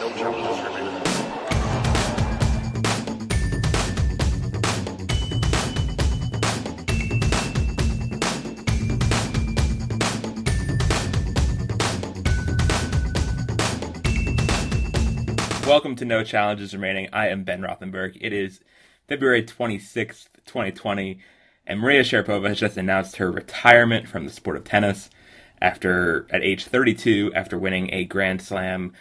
No. Welcome to No Challenges Remaining. I am Ben Rothenberg. It is February 26th, 2020, and Maria Sharapova has just announced her retirement from the sport of tennis after at age 32 after winning a Grand Slam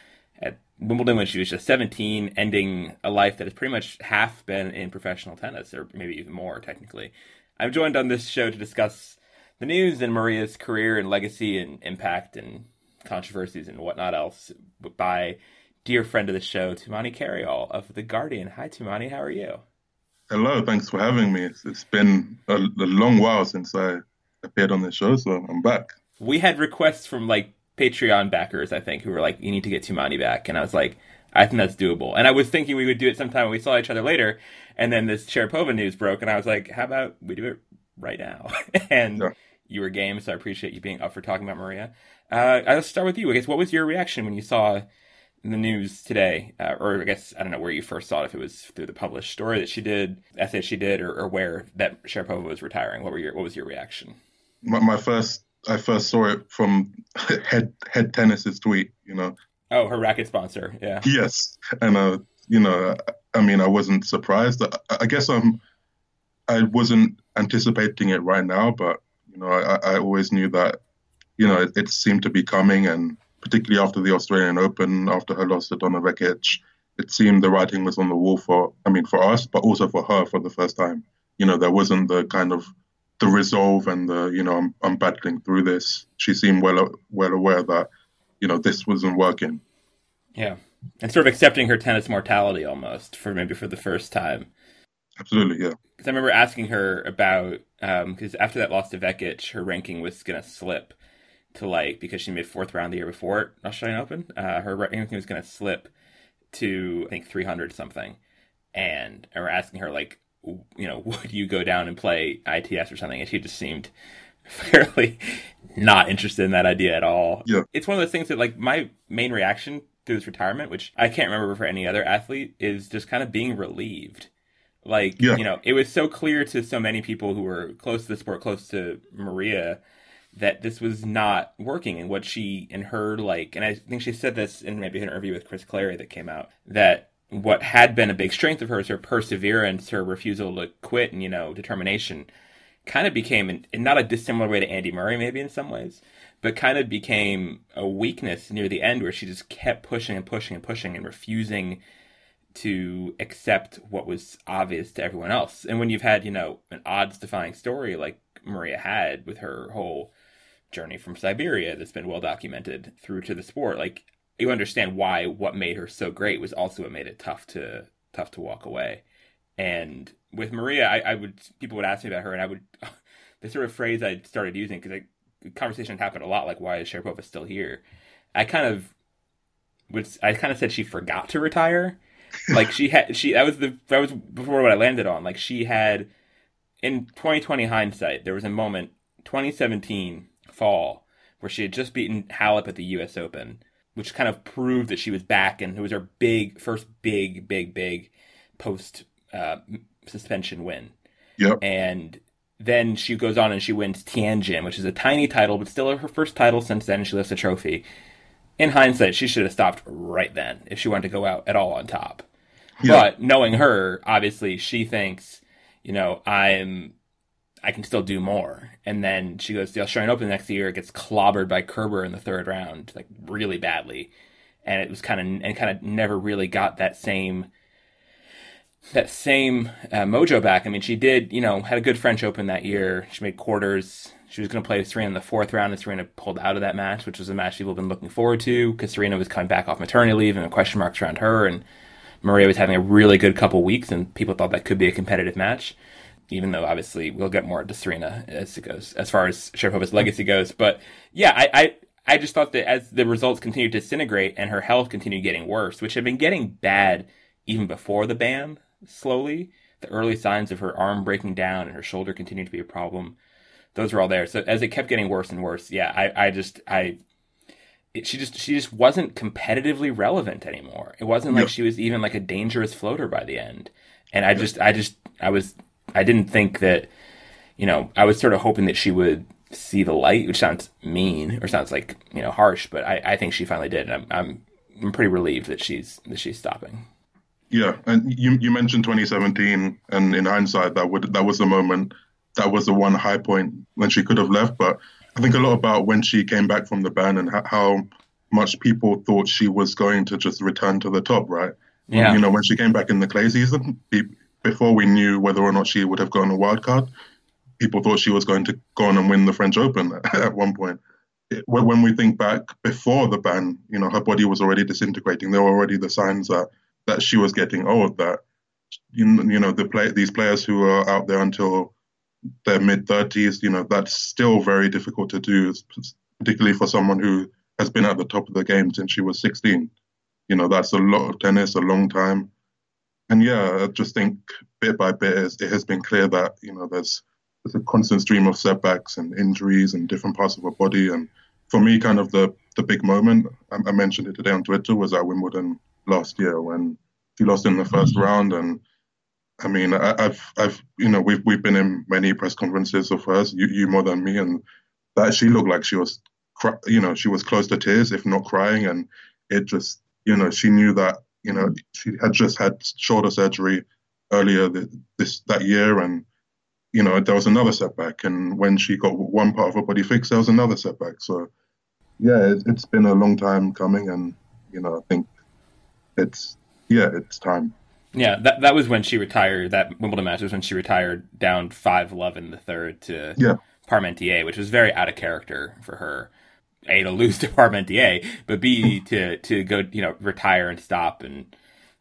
Wimbledon when she was just 17, ending a life that has pretty much half been in professional tennis, or maybe even more technically. I'm joined on this show to discuss the news and Maria's career and legacy and impact and controversies and whatnot else by dear friend of the show, Tumaini Carayol of The Guardian. Hi, Tumaini. How are you? Hello. Thanks for having me. It's, it's been a, a long while since I appeared on the show, so I'm back. We had requests from like Patreon backers, I think, who were like, "You need to get Tumaini back," and I was like, "I think that's doable." And I was thinking we would do it sometime when we saw each other later, and then this Sharapova news broke, and I was like, "How about we do it right now?" and Yeah. you were game, so I appreciate you being up for talking about Maria. Uh, I'll start with you. I guess what was your reaction when you saw the news today, uh, or I guess I don't know where you first saw it, if it was through the published story that she did, essay she did, or, or where that Sharapova was retiring. What were your what was your reaction? My, my first, I first saw it from head head tennis's tweet. You know, Oh, her racket sponsor. Yeah. yes, and uh, you know, I mean, I wasn't surprised. I, I guess I'm, I wasn't anticipating it right now, but you know, I, I always knew that, you know, it, it seemed to be coming, and particularly after the Australian Open, after her loss to Donna Vekic, it seemed the writing was on the wall for, I mean, for us, but also for her for the first time. You know, there wasn't the kind of the resolve and the, you know, I'm, I'm battling through this. She seemed well, well aware that, you know, this wasn't working. Yeah. And sort of accepting her tennis mortality almost for maybe for the first time. Absolutely, yeah. Because I remember asking her about because after that loss to Vekic, her ranking was gonna slip to like because she made fourth round the year before Australian Open. Uh, her ranking was gonna slip to I think 300 something, and I were asking her like, you know, would you go down and play ITS or something? And she just seemed fairly not interested in that idea at all. Yeah. It's one of those things that like my main reaction to his retirement, which I can't remember for any other athlete, is just kind of being relieved. Like, Yeah. you know, it was so clear to so many people who were close to the sport, close to Maria, that this was not working and what she and her like and I think she said this in maybe an interview with Chris Clarey that came out that what had been a big strength of hers, her perseverance, her refusal to quit and, you know, determination kind of became in, in not a dissimilar way to Andy Murray maybe in some ways, but kind of became a weakness near the end where she just kept pushing and pushing and pushing and refusing to accept what was obvious to everyone else. And when you've had, you know, an odds defying story like Maria had with her whole journey from Siberia that's been well documented through to the sport, like you understand why what made her so great was also what made it tough to tough to walk away. And with Maria, I, I would people would ask me about her, and I would the sort of phrase I started using because the conversation happened a lot, like why is Sharapova still here? I kind of would I kind of said she forgot to retire, like she had she that was the that was before what I landed on. Like she had in 2020 hindsight, there was a moment 2017 fall where she had just beaten Halep at the U.S. Open, which kind of proved that she was back, and it was her big first big big big post uh, suspension win. Yep. And then she goes on and she wins Tianjin, which is a tiny title, but still her first title since then. and She lifts a trophy. In hindsight, she should have stopped right then if she wanted to go out at all on top. Yeah. But knowing her, obviously she thinks, you know, I'm I can still do more. And then she goes to the Australian Open the next year, gets clobbered by Kerber in the third round, like really badly. And it was kind of and kind of never really got that same that same uh, mojo back. I mean, she did, you know, had a good French Open that year. She made quarters. She was going to play Serena in the fourth round, and Serena pulled out of that match, which was a match people have been looking forward to because Serena was coming back off maternity leave and the question marks around her, and Maria was having a really good couple weeks, and people thought that could be a competitive match. Even though obviously we'll get more into Serena as it goes, as far as Sharapova's legacy goes. But yeah, I, I I just thought that as the results continued to disintegrate and her health continued getting worse, which had been getting bad even before the ban, slowly, the early signs of her arm breaking down and her shoulder continued to be a problem. Those were all there. So as it kept getting worse and worse, yeah, I, I just I it, she just she just wasn't competitively relevant anymore. It wasn't like she was even like a dangerous floater by the end. And I just I just I was I didn't think that you know I was sort of hoping that she would see the light, which sounds mean or sounds like you know harsh, but I, I think she finally did. I'm, I'm I'm pretty relieved that she's that she's stopping. Yeah, and you you mentioned 2017, and in hindsight, that would that was the moment, that was the one high point when she could have left. But I think a lot about when she came back from the ban and how much people thought she was going to just return to the top, right? Yeah. You know, when she came back in the clay season, before we knew whether or not she would have gotten a wild card, people thought she was going to go on and win the French Open at one point. It, when we think back before the ban, you know, her body was already disintegrating. There were already the signs that that she was getting old. That you know, the play these players who are out there until their mid thirties, you know, that's still very difficult to do, particularly for someone who has been at the top of the game since she was 16. You know, that's a lot of tennis, a long time. And yeah, I just think bit by bit, it has been clear that you know there's there's a constant stream of setbacks and injuries and different parts of her body. And for me, kind of the the big moment I, I mentioned it today on Twitter was at Wimbledon last year when she lost in the 1st mm-hmm. round. And I mean, I, have I've you know we've we've been in many press conferences of hers, you, you more than me, and that she looked like she was you know she was close to tears, if not crying, and it just you know she knew that you know she had just had shoulder surgery earlier this that year and you know, there was another setback. And when she got one part of her body fixed, there was another setback. So, yeah, it, has been a long time coming. And, you know, I think it's, yeah, it's time. Yeah, that that was when she retired. That Wimbledon match was when she retired down 5 love in the third to yeah. Parmentier, which was very out of character for her. A, to lose to Parmentier, but B, to, to go, you know, retire and stop. And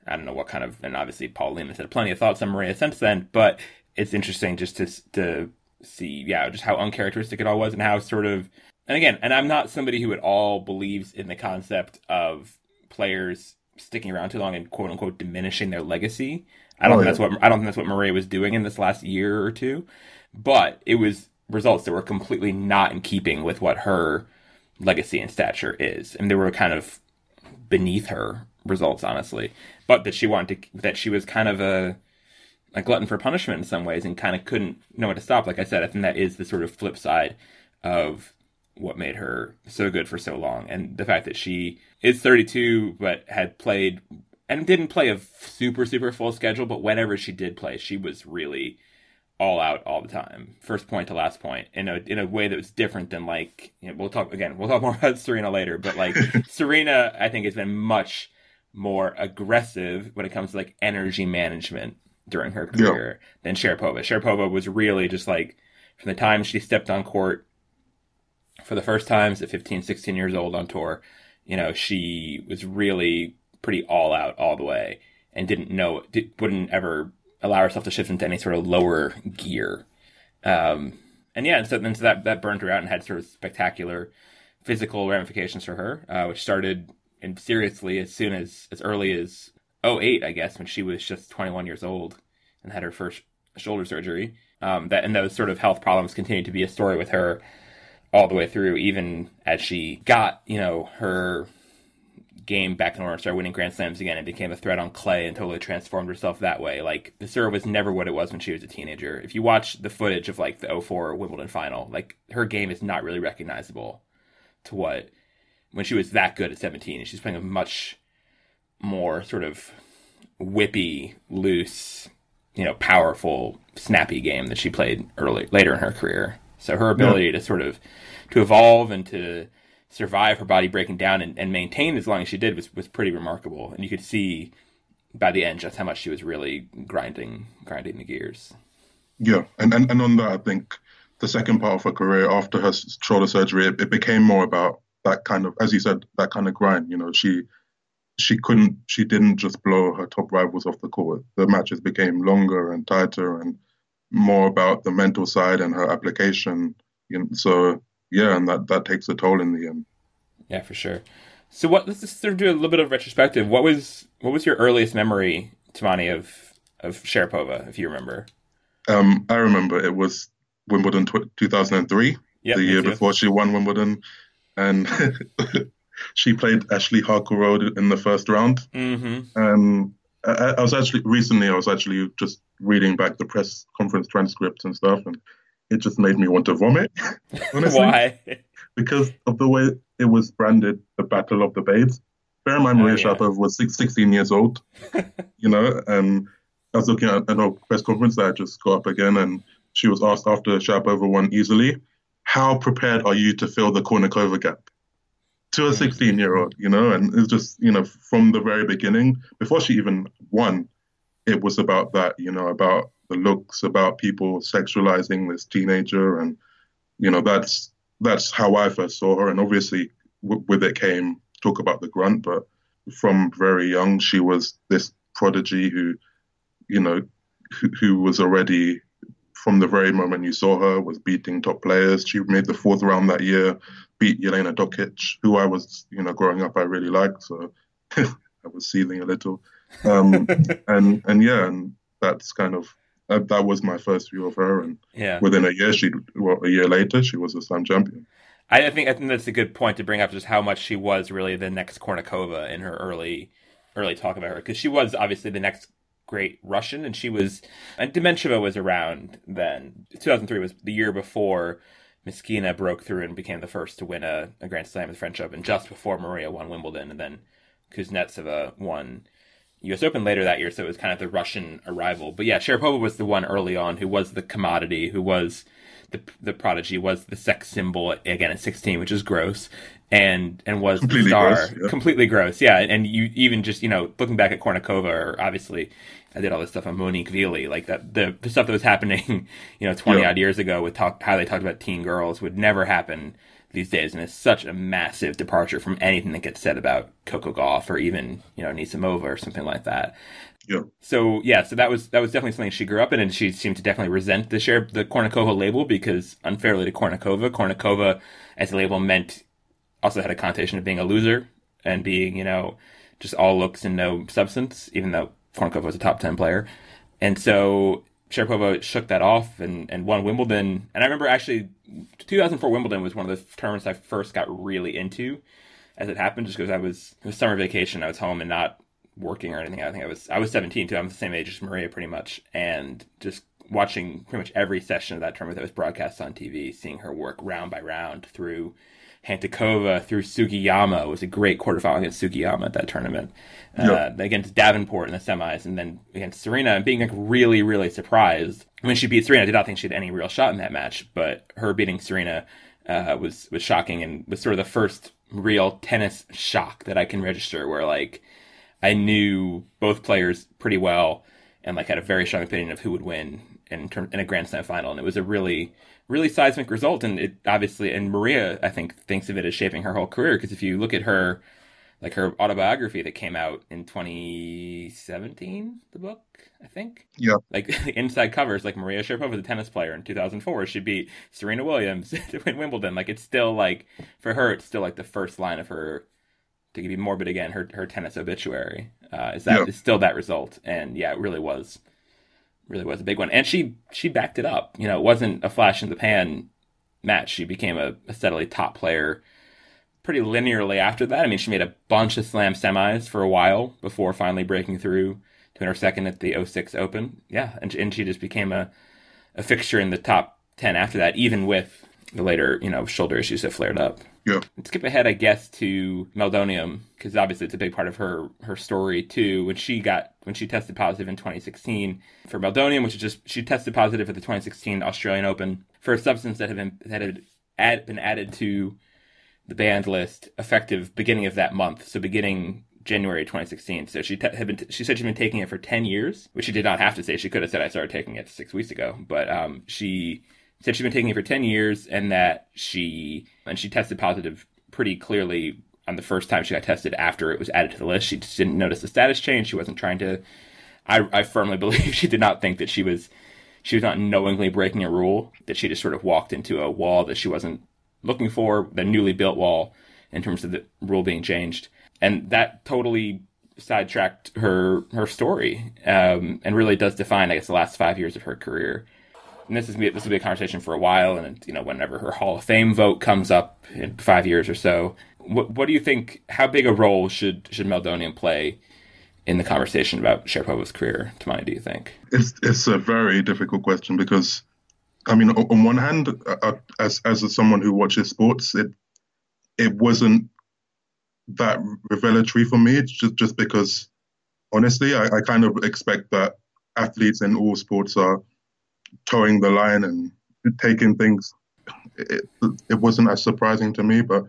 I don't know what kind of, and obviously Paul has had plenty of thoughts on Maria since then, but it's interesting just to to see, yeah, just how uncharacteristic it all was and how sort of. And again, and I'm not somebody who at all believes in the concept of players sticking around too long and quote unquote diminishing their legacy. I don't oh, think that's what I don't think that's what Maria was doing in this last year or two, but it was results that were completely not in keeping with what her legacy and stature is, and they were kind of beneath her results, honestly. But that she wanted to, that she was kind of a a glutton for punishment in some ways and kind of couldn't know when to stop. Like I said, I think that is the sort of flip side of what made her so good for so long. And the fact that she is 32 but had played and didn't play a super, super full schedule, but whenever she did play, she was really all out all the time, first point to last point, in a in a way that was different than like you know, we'll talk again. We'll talk more about Serena later, but like Serena, I think has been much more aggressive when it comes to like energy management during her career yeah. than Sharapova. Sharapova was really just like from the time she stepped on court for the first times at 15, 16 years old on tour, you know, she was really pretty all out all the way and didn't know, did, wouldn't ever allow herself to shift into any sort of lower gear. Um, and yeah, and so then so that, that burned her out and had sort of spectacular physical ramifications for her, uh, which started and seriously as soon as as early as 08, I guess, when she was just 21 years old and had her first shoulder surgery. Um, that and those sort of health problems continued to be a story with her all the way through, even as she got you know her game back in order and started winning Grand Slams again and became a threat on clay and totally transformed herself that way. Like the serve was never what it was when she was a teenager. If you watch the footage of like the 04 Wimbledon final, like her game is not really recognizable to what when she was that good at 17. She's playing a much more sort of whippy, loose, you know, powerful, snappy game that she played early later in her career. So her ability yeah. to sort of to evolve and to survive her body breaking down and, and maintain as long as she did was, was pretty remarkable. And you could see by the end just how much she was really grinding grinding the gears. Yeah, and, and, and on that I think the second part of her career after her shoulder surgery, it, it became more about that kind of, as you said, that kind of grind. You know, she she couldn't she didn't just blow her top rivals off the court. The matches became longer and tighter and more about the mental side and her application. You know, so yeah, and that that takes a toll in the end. Yeah, for sure. So what? Let's just sort of do a little bit of retrospective. What was what was your earliest memory, Tumaini, of of Sharapova, if you remember? Um, I remember it was Wimbledon tw- 2003, yep, the year before she won Wimbledon, and she played Ashley Harkleroad in the first round. Mm-hmm. Um, I, I was actually recently I was actually just reading back the press conference transcripts and stuff, and it just made me want to vomit. honestly, Why? because of the way it was branded, the Battle of the Babes. Bear in mind, Oh, Maria yeah. Sharapova was six, 16 years old, you know, and I was looking at a press conference that I just got up again, and she was asked after Sharapova won easily, how prepared are you to fill the Kournikova gap? To a mm. 16 year old, you know, and it's just, you know, from the very beginning, before she even won, it was about that, you know, about the looks, about people sexualizing this teenager, and you know, that's that's how I first saw her. And obviously, w- with it came talk about the grunt, but from very young, she was this prodigy who, you know, who, who was already from the very moment you saw her was beating top players. She made the fourth round that year, beat Jelena Dokic, who I was, you know, growing up I really liked. So I was seething a little, um, and and yeah, and that's kind of uh, that was my first view of her. And Yeah. within a year, she well, a year later, she was a slam champion. I think I think that's a good point to bring up just how much she was really the next Kournikova in her early early talk about her because she was obviously the next great Russian and she was and Dementieva was around then 2003 was the year before Myskina broke through and became the first to win a, a Grand Slam at the French Open just before Maria won Wimbledon and then Kuznetsova won U.S. Open later that year, so it was kind of the Russian arrival. But yeah, Sharapova was the one early on who was the commodity, who was the the prodigy, was the sex symbol again at 16, which is gross, and and was Completely the star, gross, yeah. completely gross. Yeah, and you even just you know looking back at Kournikova, or obviously I did all this stuff on Monique Viele, like that the, the stuff that was happening, you know, 20 Yeah. odd years ago with talk, how they talked about teen girls would never happen these days, and it's such a massive departure from anything that gets said about Coco Gauff or even you know Anisimova or something like that. Yeah. So yeah, so that was that was definitely something she grew up in, and she seemed to definitely resent the share the Kournikova label because unfairly to Kournikova, Kournikova as a label meant also had a connotation of being a loser and being you know just all looks and no substance, even though Kournikova was a top ten player, and so Sharapova shook that off and, and won Wimbledon. And I remember actually 2004 Wimbledon was one of the tournaments I first got really into as it happened, just because I was it was summer vacation, I was home and not working or anything. I think I was I was 17 too. I'm the same age as Maria pretty much, and just watching pretty much every session of that tournament that was broadcast on TV, seeing her work round by round through Hantuchova, through Sugiyama. It was a great quarterfinal against Sugiyama at that tournament. Uh, against Davenport in the semis, and then against Serena, and being like really, really surprised when she beat Serena. I did not think she had any real shot in that match, but her beating Serena uh, was was shocking and was sort of the first real tennis shock that I can register, where like I knew both players pretty well and like had a very strong opinion of who would win in term, in a Grand Slam final, and it was a really really seismic result. And it obviously, and Maria I think thinks of it as shaping her whole career because if you look at her like her autobiography that came out in 2017, the book I think. Yeah. Like inside covers, like Maria Sharapova the tennis player in 2004. She beat Serena Williams to win Wimbledon. Like it's still like for her, it's still like the first line of her to be morbid again, her her tennis obituary. Uh, is that Yeah. is still that result? And yeah, it really was, really was a big one. And she she backed it up. You know, it wasn't a flash in the pan match. She became a, a steadily top player pretty linearly after that. I mean, she made a bunch of slam semis for a while before finally breaking through to her second at the 06 Open. Yeah, and, and she just became a, a fixture in the top 10 after that, even with the later, you know, shoulder issues that flared up. Yeah. Let's skip ahead, I guess, to Meldonium because obviously it's a big part of her her story too. When she got when she tested positive in 2016 for Meldonium, which is just she tested positive at the 2016 Australian Open for a substance that had been that had been added to the banned list effective beginning of that month. So beginning January 2016. So she had been she said she'd been taking it for 10 years, which she did not have to say. She could have said I started taking it six weeks ago, but um, she said she'd been taking it for 10 years and that she and she tested positive pretty clearly on the first time she got tested after it was added to the list. She just didn't notice the status change. She wasn't trying to. I, I firmly believe she did not think that she was she was not knowingly breaking a rule. That she just sort of walked into a wall that she wasn't looking for, the newly built wall in terms of the rule being changed, and that totally sidetracked her her story um, and really does define, I guess, the last five years of her career and this is this will be a conversation for a while. And you know, whenever her Hall of Fame vote comes up in five years or so, what what do you think? How big a role should should Meldonium play in the conversation about Sharapova's career? Tumaini, do you think? It's it's a very difficult question because, I mean, on one hand, uh, uh as as someone who watches sports, it it wasn't that revelatory for me. Just just because, honestly, I, I kind of expect that athletes in all sports are towing the line and taking things. It, it wasn't as surprising to me, but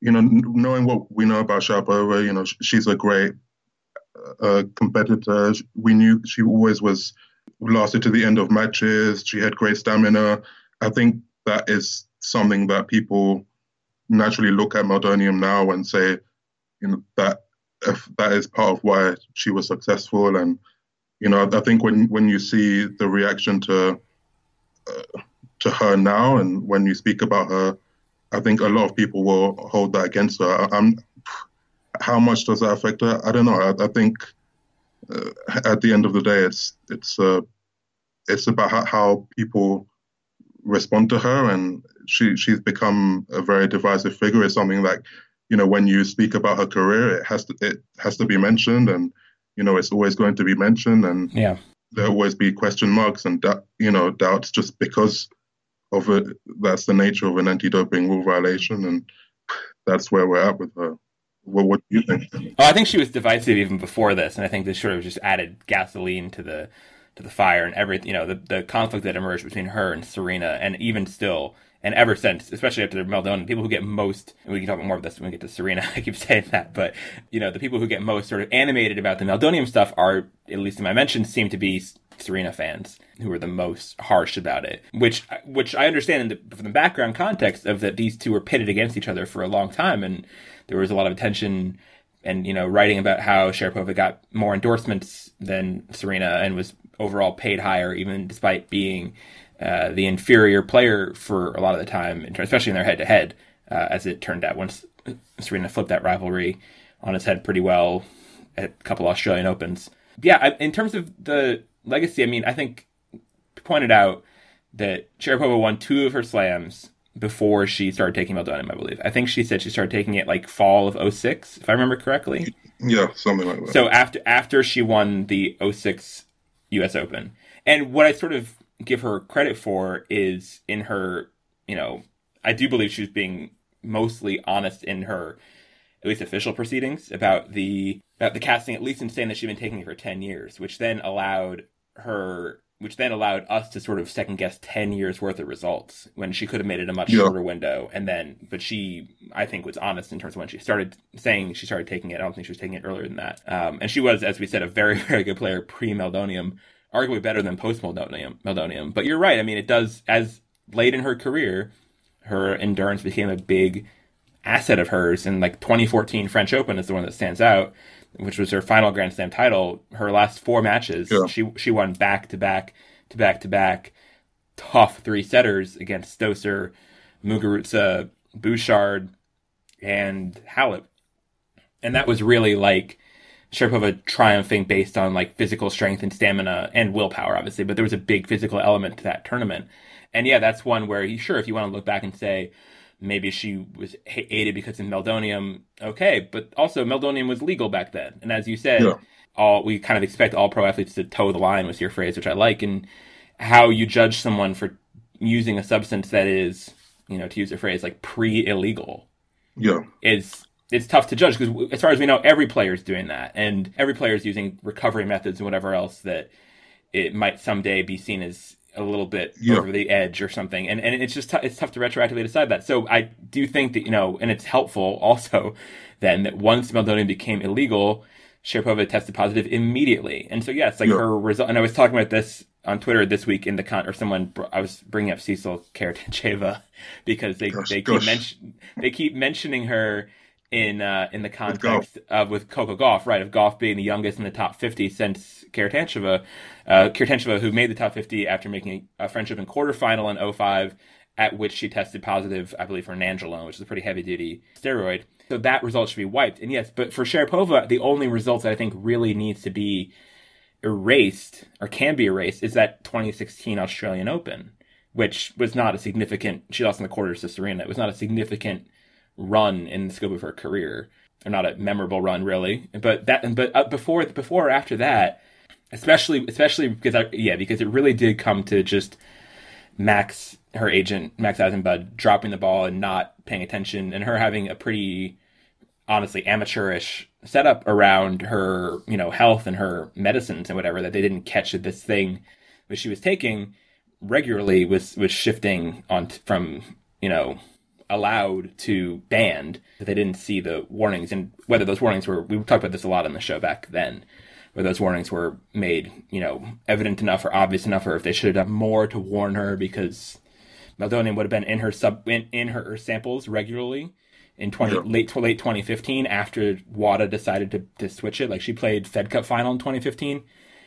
you know, knowing what we know about Sharapova, you know, she's a great uh, competitor. We knew she always was lasted to the end of matches. She had great stamina. I think that is something that people naturally look at Meldonium now and say, you know, that if that is part of why she was successful. And you know, I think when when you see the reaction to uh, to her now, and when you speak about her, I think a lot of people will hold that against her. I'm, how much does that affect her? I don't know. I, I think uh, at the end of the day, it's it's uh, it's about how, how people respond to her, and she she's become a very divisive figure. It's something like you know when you speak about her career, it has to it has to be mentioned, and you know it's always going to be mentioned, and yeah, there'll always be question marks and you know doubts just because of it. That's the nature of an anti-doping rule violation, and that's where we're at with her. What, what do you think? Oh, I think she was divisive even before this, and I think this sort of just added gasoline to the to the fire and every you know the the conflict that emerged between her and Serena, and even still and ever since, especially after Meldon, people who get most, and we can talk more about this when we get to Serena, I keep saying that, but, you know, the people who get most sort of animated about the Meldonium stuff are, at least in my mentions, seem to be Serena fans who are the most harsh about it, which which I understand in the, from the background context of that these two were pitted against each other for a long time, and there was a lot of attention and you know writing about how Sharapova got more endorsements than Serena and was overall paid higher, even despite being uh, the inferior player for a lot of the time, especially in their head to head, as it turned out once Serena flipped that rivalry on its head pretty well at a couple Australian Opens. Yeah, in terms of the legacy, I mean, I think pointed out that Sharapova won two of her slams before she started taking Meldonium, I believe. I think she said she started taking it like fall of 06, if I remember correctly. Yeah, something like that. So after after she won the 06 US Open. And what I sort of give her credit for is in her, you know, I do believe she was being mostly honest in her at least official proceedings about the about the casting, at least in saying that she'd been taking it for ten years, which then allowed her which then allowed us to sort of second guess 10 years worth of results when she could have made it a much yeah. shorter window. And then but she i think was honest in terms of when she started saying she started taking it. I don't think she was taking it earlier than that. Um, and she was as we said a very very good player pre meldonium arguably better than post Meldonium. But you're right. I mean, it does as late in her career, her endurance became a big asset of hers. And like 2014 French Open is the one that stands out, which was her final Grand Slam title. Her last four matches, yeah. she she won back to back to back to back tough three setters against Stosur, Muguruza, Bouchard, and Halep. And that was really like Sharapova triumphing based on like physical strength and stamina and willpower, obviously, but there was a big physical element to that tournament. And yeah, that's one where you sure if you want to look back and say maybe she was aided because of meldonium, okay, but also meldonium was legal back then, and as you said, yeah. all we kind of expect all pro athletes to toe the line was your phrase, which I like, and how you judge someone for using a substance that is, you know, to use a phrase like pre illegal, yeah, is it's tough to judge because as far as we know, every player is doing that, and every player is using recovery methods and whatever else that it might someday be seen as a little bit yeah. over the edge or something. And and it's just t- it's tough to retroactively decide that. So I do think that you know, and it's helpful also then that once Meldonium became illegal, Sharapova tested positive immediately. And so yes, like yeah. her result. And I was talking about this on Twitter this week in the con, or someone I was bringing up Sesil Karatantcheva because they gosh, they keep mention they keep mentioning her in uh, in the context with of with Coco Gauff, right? Of Gauff being the youngest in the top 50 since Karatantcheva, uh, Karatantcheva, who made the top 50 after making a French Open quarterfinal in 05, at which she tested positive, I believe, for nandrolone, which is a pretty heavy duty steroid. So that result should be wiped. And yes, but for Sharapova, the only result that I think really needs to be erased or can be erased is that 2016 Australian Open, which was not a significant. She lost in the quarters to Serena. It was not a significant run in the scope of her career, or not a memorable run really. But that, but uh, before before or after that, especially especially because I yeah because it really did come to just Max her agent Max Eisenbud dropping the ball and not paying attention, and her having a pretty honestly amateurish setup around her you know health and her medicines and whatever that they didn't catch this thing that she was taking regularly was was shifting on t- from you know allowed to banned that they didn't see the warnings. And whether those warnings were we talked about this a lot on the show back then where those warnings were made you know evident enough or obvious enough or if they should have done more to warn her because meldonium would have been in her sub in, in her samples regularly in 20 Yeah. late late 2015 after WADA decided to, to switch it. Like she played Fed Cup final in 2015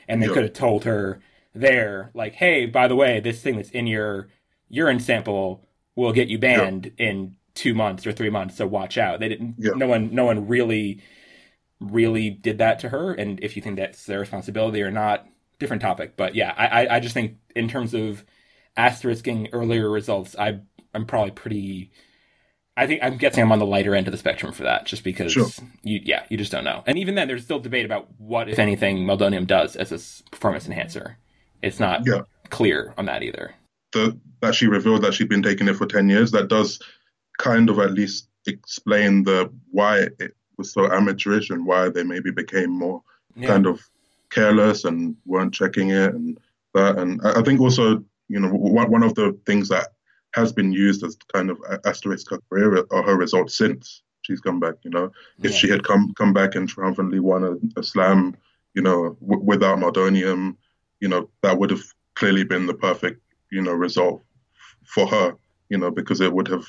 and they could have told her there like hey by the way this thing that's in your urine sample will get you banned in 2 months or 3 months so watch out they didn't Yeah. no one no one really really did that to her and if you think that's their responsibility or not different topic but yeah I I, I just think in terms of asterisking earlier results I I'm probably pretty I think I'm guessing I'm on the lighter end of the spectrum for that, just because Sure. you, yeah, you just don't know. And even then, there's still debate about what, if anything, Meldonium does as a performance enhancer. It's not Yeah. clear on that either. The, that she revealed that she'd been taking it for 10 years, that does kind of at least explain the why it was so amateurish and why they maybe became more Yeah. kind of careless and weren't checking it and that. And I, I think also, you know, one, one of the things that has been used as kind of asterisk her career or her results since she's come back. You know, if Yeah. she had come come back and triumphantly won a, a slam, you know, w- without Meldonium, you know, that would have clearly been the perfect, you know, result for her. You know, because it would have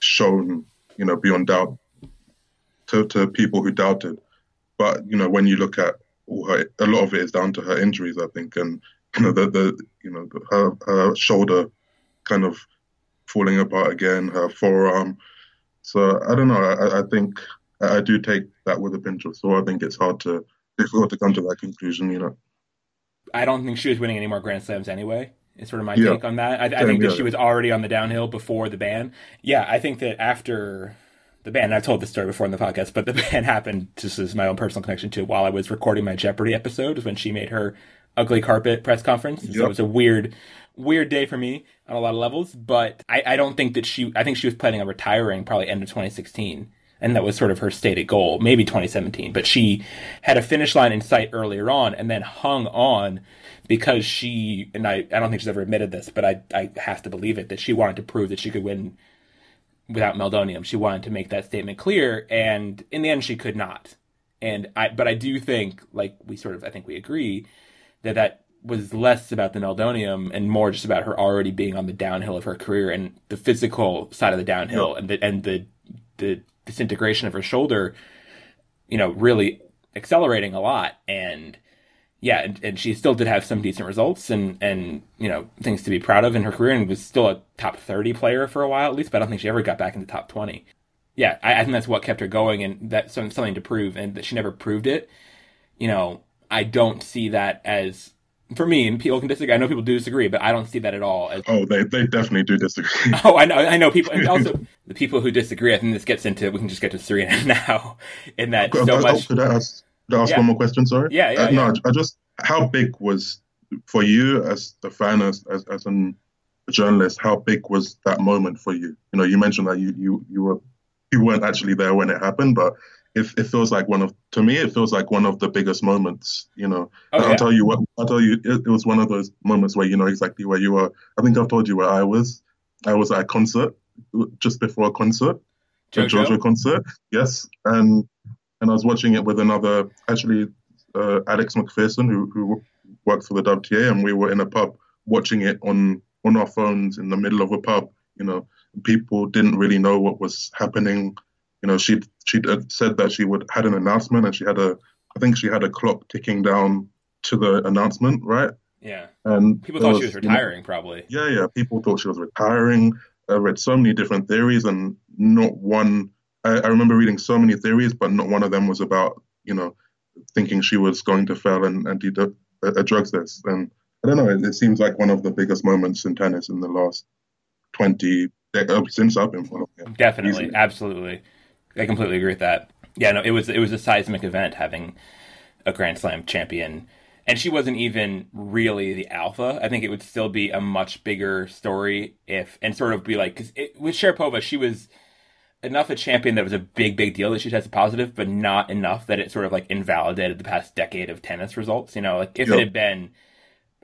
shown, you know, beyond doubt to, to people who doubted. But you know, when you look at all her, a lot of it is down to her injuries, I think, and you know, the the you know, her her shoulder kind of falling apart again, her forearm. So I don't know. I, I think I, I do take that with a pinch of salt. I think it's hard to difficult to come to that conclusion. You know. I don't think she was winning any more Grand Slams anyway. Is sort of my Yeah. take on that. I, I think that yeah. she was already on the downhill before the ban. Yeah, I think that after the ban, and I've told this story before in the podcast, but the ban happened just as my own personal connection to it while I was recording my Jeopardy episode, when she made her ugly carpet press conference. So it was a weird, weird day for me on a lot of levels. But I, I don't think that she. I think she was planning on retiring probably end of 2016. And that was sort of her stated goal, maybe 2017. But she had a finish line in sight earlier on and then hung on because she, and I, I don't think she's ever admitted this, but I, I have to believe it, that she wanted to prove that she could win without Meldonium. She wanted to make that statement clear. And in the end, she could not. And I, but I do think, like we sort of, I think we agree that that was less about the Meldonium and more just about her already being on the downhill of her career and the physical side of the downhill and the, and the, the disintegration of her shoulder, you know, really accelerating a lot. And yeah, and, and she still did have some decent results and, and, you know, things to be proud of in her career and was still a top 30 player for a while at least, but I don't think she ever got back into top 20. Yeah, I, I think that's what kept her going and that's some- something to prove and that she never proved it. You know, I don't see that as, for me, and people can disagree. I know people do disagree, but I don't see that at all as Oh, they they definitely do disagree. Oh, I know, I know people, and also the people who disagree. I think this gets into. We can just get to Serena now, in that so much. I ask, could I ask Yeah. one more question? Sorry. Yeah, yeah, Uh, no. I just how big was for you as a fan, as as, as an, a journalist? How big was that moment for you? You know, you mentioned that you you you were you weren't actually there when it happened, but it, it feels like one of to me it feels like one of the biggest moments. You know, Oh, I'll tell you what I'll tell you. It, it was one of those moments where you know exactly where you were. I think I've told you where I was. I was at a concert just before a concert, a JoJo? JoJo concert. Yes, and and I was watching it with another, actually, uh, Alex McPherson, who who works for the WTA, and we were in a pub watching it on on our phones in the middle of a pub. You know, people didn't really know what was happening. You know, she she said that she would had an announcement, and she had a, I think she had a clock ticking down to the announcement, right? Yeah, And people thought she was you know, retiring, probably. yeah, yeah. People thought she was retiring. I read so many different theories, and not one. I, I remember reading so many theories, but not one of them was about you know thinking she was going to fail and, and do a, a drugs test. And I don't know. It, it seems like one of the biggest moments in tennis in the last 20, eh, since I've been following him. Definitely, Easily. absolutely, I completely agree with that. Yeah, no, it was it was a seismic event having a Grand Slam champion, and she wasn't even really the alpha. I think it would still be a much bigger story if and sort of be like because with Sharapova, she was enough a champion that was a big, big deal that she tested positive, but not enough that it sort of like invalidated the past decade of tennis results. You know, like if yep. it had been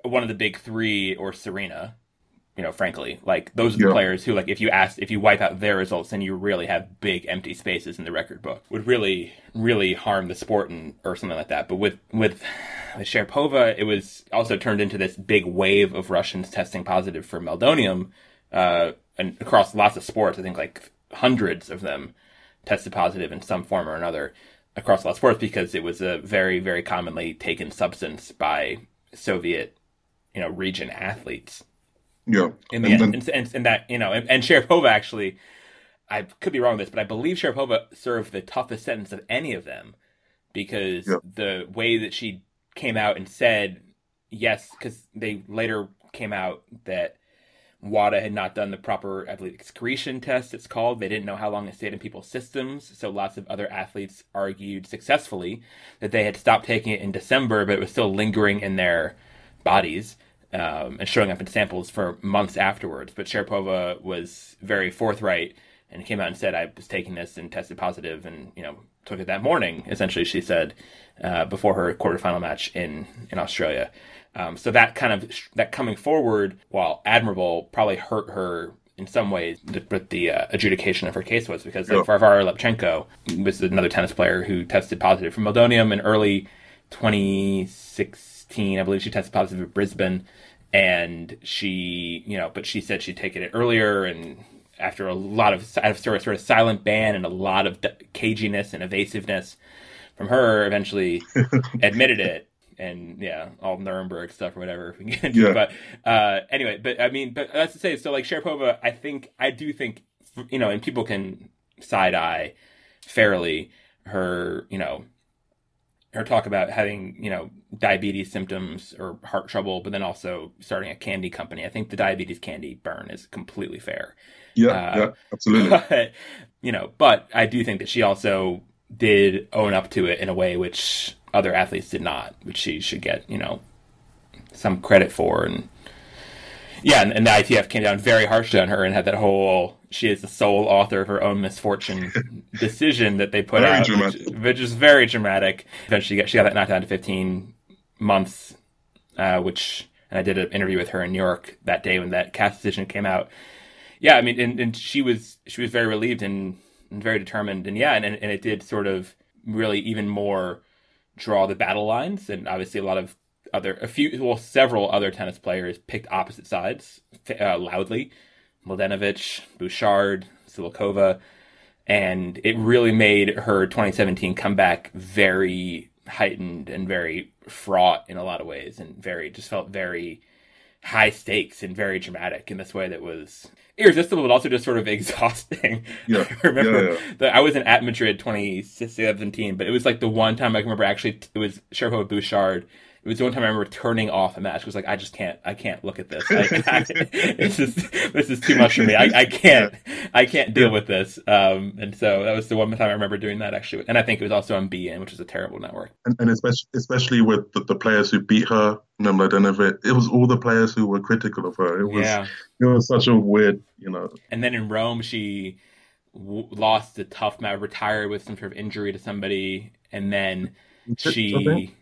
one of the big three or Serena, you know, frankly, like those are the yep. players who, like, if you ask, if you wipe out their results, then you really have big empty spaces in the record book. Would really, really harm the sport and or something like that. But with with Sharapova, it was also turned into this big wave of Russians testing positive for meldonium, uh, and across lots of sports. I think like hundreds of them tested positive in some form or another across a lot sports because it was a very, very commonly taken substance by Soviet, you know, region athletes. Yeah. In the and, end, then... and, and, that, you know, and, and Sharapova actually, I could be wrong with this, but I believe Sharapova served the toughest sentence of any of them because yeah. the way that she came out and said yes, because they later came out that WADA had not done the proper, believe, excretion test, it's called. They didn't know how long it stayed in people's systems. So lots of other athletes argued successfully that they had stopped taking it in December, but it was still lingering in their bodies um, and showing up in samples for months afterwards. But Sharapova was very forthright and came out and said, I was taking this and tested positive and, you know, took it that morning, essentially, she said, uh, before her quarterfinal match in, in Australia. Um, so that kind of that coming forward, while admirable, probably hurt her in some ways but the uh, adjudication of her case was because like, Varvara Lepchenko was another tennis player who tested positive for meldonium in early 2016. I believe she tested positive at Brisbane, and she, you know, but she said she'd taken it earlier and after a lot of sort of, sort of silent ban and a lot of caginess and evasiveness from her, eventually admitted it and yeah, all Nuremberg stuff or whatever. If we get into yeah. But uh, anyway, but I mean, but that's to say, so like Sharapova, I think I do think you know, and people can side eye fairly her, you know, her talk about having you know diabetes symptoms or heart trouble, but then also starting a candy company. I think the diabetes candy burn is completely fair. Yeah, uh, yeah, absolutely. But, you know, but I do think that she also did own up to it in a way which other athletes did not, which she should get, you know, some credit for. And yeah, and, and, the ITF came down very harshly on her and had that whole she is the sole author of her own misfortune decision that they put out, which, which, is very dramatic. Eventually, she got, she got that knocked down to 15 months, uh, which and I did an interview with her in New York that day when that CAS decision came out. Yeah, I mean, and, and she was she was very relieved and, and very determined, and yeah, and, and it did sort of really even more draw the battle lines, and obviously a lot of other, a few, well, several other tennis players picked opposite sides uh, loudly. Mladenovic, Bouchard, Cibulkova, and it really made her 2017 comeback very heightened and very fraught in a lot of ways, and very just felt very high stakes and very dramatic in this way that was irresistible, but also just sort of exhausting. Yeah. I remember yeah, yeah. that I was in at Madrid 2017, but it was like the one time I can remember actually it was Sherpa Bouchard it was the one time I remember turning off a match. I was like, I just can't, I can't look at this. I, I, it's just, this is too much for me. I, I can't, I can't deal with this. Um, and so that was the one time I remember doing that actually. And I think it was also on beIN, which is a terrible network. And, and especially, especially with the, the, players who beat her, know, it was all the players who were critical of her. It was, yeah. it was such a weird, you know. And then in Rome, she w- lost a tough match, retired with some sort of injury to somebody, and then she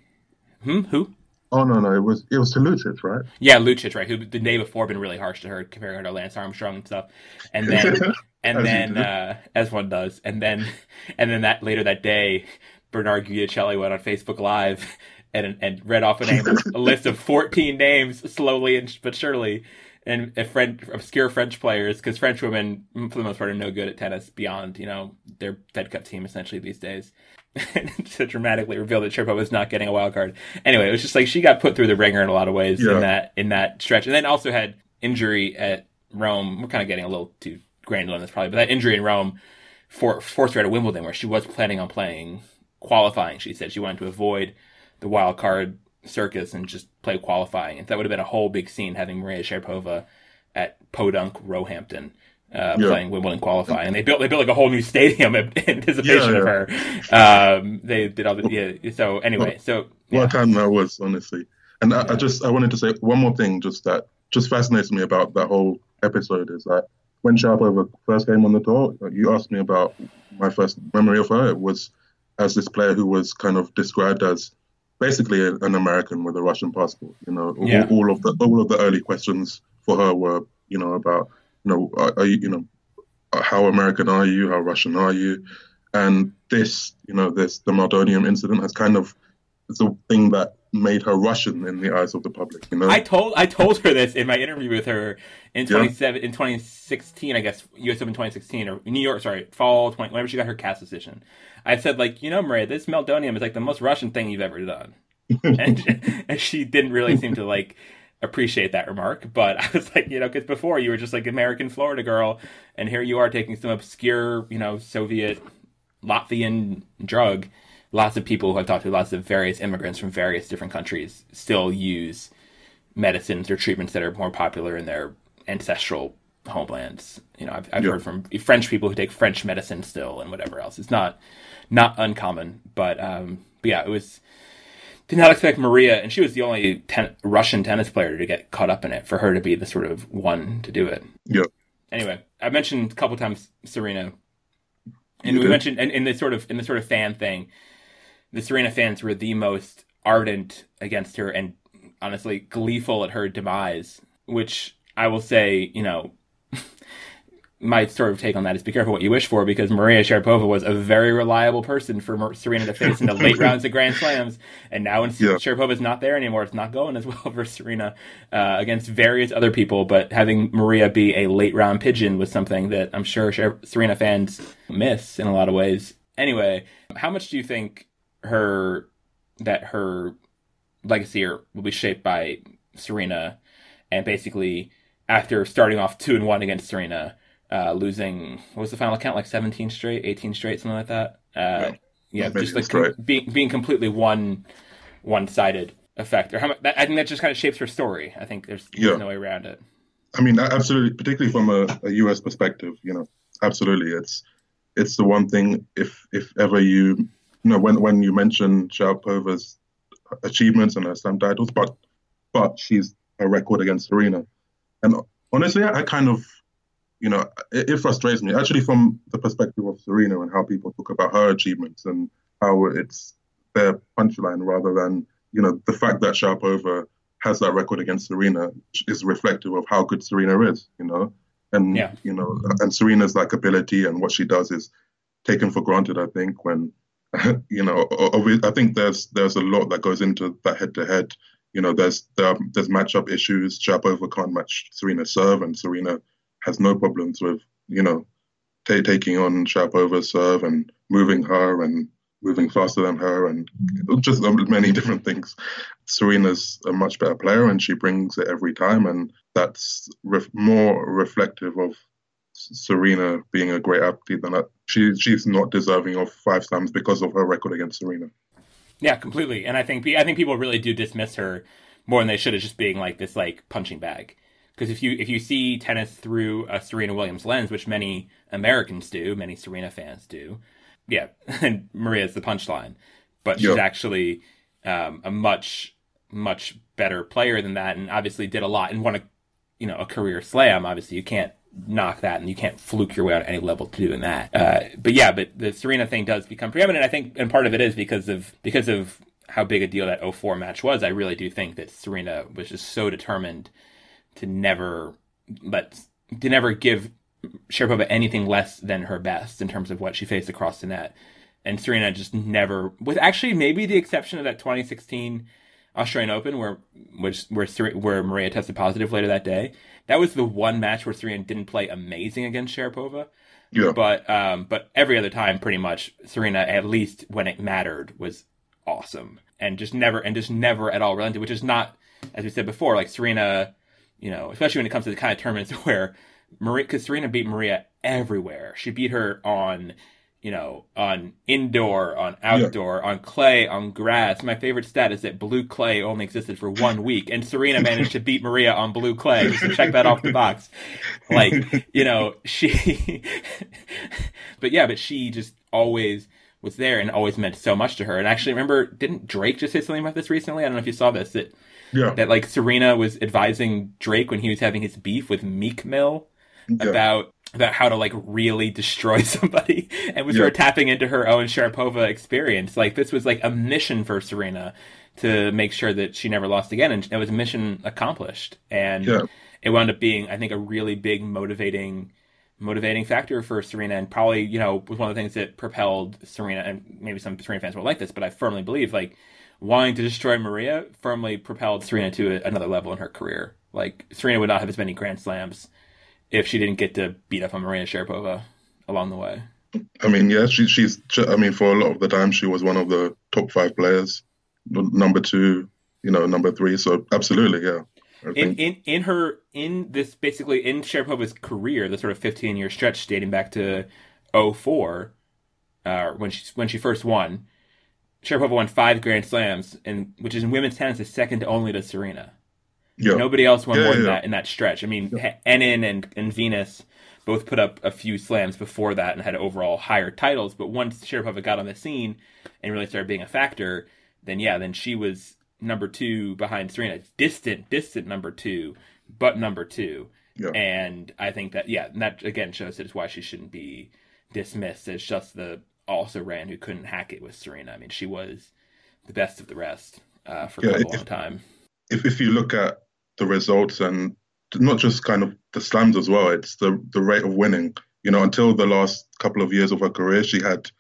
Hmm? Who? Oh no, no, it was it was to Lucic, right? Yeah, Lucic, right? Who the day before been really harsh to her, comparing her to Lance Armstrong and stuff, and then and then uh, as one does, and then and then that later that day, Bernard Giudicelli went on Facebook Live and and read off a name a list of fourteen names slowly and but surely, and a friend obscure French players because French women for the most part are no good at tennis beyond you know their Fed Cup team essentially these days, to dramatically reveal that Sharapova was not getting a wild card. Anyway, it was just like she got put through the ringer in a lot of ways yeah. in that in that stretch, and then also had injury at Rome. We're kind of getting a little too granular on this probably, but that injury in Rome for, forced her at Wimbledon, where she was planning on playing qualifying. She said she wanted to avoid the wild card circus and just play qualifying, and that would have been a whole big scene having Maria Sharapova at Podunk Roehampton uh, yeah. playing Wimbledon qualify, and they built they built like a whole new stadium in anticipation yeah, yeah. of her. Um, they did all the yeah. So anyway, so what a time that was, honestly. And I, I, just I wanted to say one more thing, just that just fascinates me about that whole episode is that when Sharapova first came on the tour, you asked me about my first memory of her. It was as this player who was kind of described as basically an American with a Russian passport. You know, yeah. all, all, of the all of the early questions for her were, you know, about, know, are, are you, you know, uh, how American are you? How Russian are you? And this, you know, this the Meldonium incident has kind of the thing that made her Russian in the eyes of the public. You know, I told I told her this in my interview with her in twenty seven yeah. in twenty sixteen, I guess U.S. Open twenty sixteen or New York, sorry, fall twenty whenever she got her cast decision. I said like, you know, Maria, this Meldonium is like the most Russian thing you've ever done, and, and she didn't really seem to like appreciate that remark. But I was like, you know, because before you were just like American Florida girl, and here you are taking some obscure, you know, Soviet Latvian drug lots of people who I've talked to, lots of various immigrants from various different countries, still use medicines or treatments that are more popular in their ancestral homelands. You know, I've, I've heard from French people who take French medicine still and whatever else. It's not not uncommon, but um, but yeah, it was. Did not expect Maria, and she was the only ten, Russian tennis player to get caught up in it. For her to be the sort of one to do it. Yep. Anyway, I mentioned a couple times Serena, and you we did. mentioned in, in the sort of in the sort of fan thing the Serena fans were the most ardent against her and honestly gleeful at her demise, which I will say, you know, my sort of take on that is be careful what you wish for because Maria Sharapova was a very reliable person for Serena to face in the late rounds of Grand Slams, and now when yeah. Sharapova's not there anymore, it's not going as well for Serena uh, against various other people. But having Maria be a late round pigeon was something that I'm sure Serena fans miss in a lot of ways. Anyway, how much do you think her that her legacy will be shaped by Serena, and basically after starting off two and one against Serena, uh, losing what was the final count like seventeen straight, eighteen straight, something like that. Uh, yeah, just like com- being being completely one one sided effect. Or how much, that, I think that just kind of shapes her story. I think there's, there's yeah. no way around it. I mean, absolutely, particularly from a, a U.S. perspective, you know, absolutely, it's it's the one thing if if ever you you know, when when you mention Sharapova's achievements and her slam titles, but but she's a record against Serena, and honestly, I, I kind of, you know, it, it, frustrates me actually from the perspective of Serena and how people talk about her achievements and how it's their punchline rather than you know the fact that Sharapova has that record against Serena is reflective of how good Serena is, you know, and yeah. you know, and Serena's like ability and what she does is taken for granted. I think when you know, I think there's there's a lot that goes into that head to head. You know, there's there, there's matchup issues. Sharapova can't match Serena serve, and Serena has no problems with you know t- taking on Sharapova's serve and moving her and moving faster than her and just many different things. Serena's a much better player, and she brings it every time, and that's ref- more reflective of Serena being a great athlete than that. She she's not deserving of five slams because of her record against Serena. Yeah, completely. And I think I think people really do dismiss her more than they should as just being like this like punching bag. Because if you if you see tennis through a Serena Williams lens, which many Americans do, many Serena fans do, yeah, and Maria's the punchline, but she's actually um, a much much better player than that, and obviously did a lot and won a you know a career slam. Obviously, you can't knock that, and you can't fluke your way out at any level to doing that. Uh, but yeah, but the Serena thing does become preeminent. I think, and part of it is because of because of how big a deal that 04 match was. I really do think that Serena was just so determined to never let to never give Sharapova anything less than her best in terms of what she faced across the net. And Serena just never, with actually maybe the exception of that 2016 Australian Open, where which where where Maria tested positive later that day. That was the one match where Serena didn't play amazing against Sharapova. Yeah. But um, but every other time, pretty much Serena, at least when it mattered, was awesome and just never and just never at all relented. Which is not, as we said before, like Serena, you know, especially when it comes to the kind of tournaments where Maria, because Serena beat Maria everywhere. She beat her on you know, on indoor, on outdoor, yeah. on clay, on grass. My favorite stat is that blue clay only existed for one week, and Serena managed to beat Maria on blue clay. To check that off the box. Like, you know, she. but yeah, but she just always was there and always meant so much to her. And actually, remember, didn't Drake just say something about this recently? I don't know if you saw this. That yeah. that like Serena was advising Drake when he was having his beef with Meek Mill about about how to like really destroy somebody and was yeah. sort of tapping into her own Sharapova experience. Like this was like a mission for Serena to make sure that she never lost again, and it was a mission accomplished. And yeah. it wound up being, I think, a really big motivating motivating factor for Serena, and probably you know was one of the things that propelled Serena. And maybe some Serena fans won't like this, but I firmly believe like wanting to destroy Maria firmly propelled Serena to another level in her career. Like Serena would not have as many Grand Slams if she didn't get to beat up on Maria Sharapova along the way. I mean, yeah, she, she's. I mean, for a lot of the time, she was one of the top five players, number two, you know, number three. So absolutely, yeah. In, in in her in this basically in Sharapova's career, the sort of 15 year stretch dating back to 04, uh, when she when she first won, Sharapova won five Grand Slams, and which is in women's tennis is second only to Serena. Yeah. Nobody else won yeah, more than that in that stretch. I mean, yeah. Henin and, and Venus both put up a few slams before that and had overall higher titles. But once Sharapova got on the scene and really started being a factor, then yeah, then she was number two behind Serena, distant, distant number two, but number two. Yeah. And I think that yeah, that again shows that it's why she shouldn't be dismissed as just the also ran who couldn't hack it with Serena. I mean, she was the best of the rest uh, for yeah, a long time. If if you look at the results and not just kind of the slams as well. It's the the rate of winning. You know, until the last couple of years of her career, she had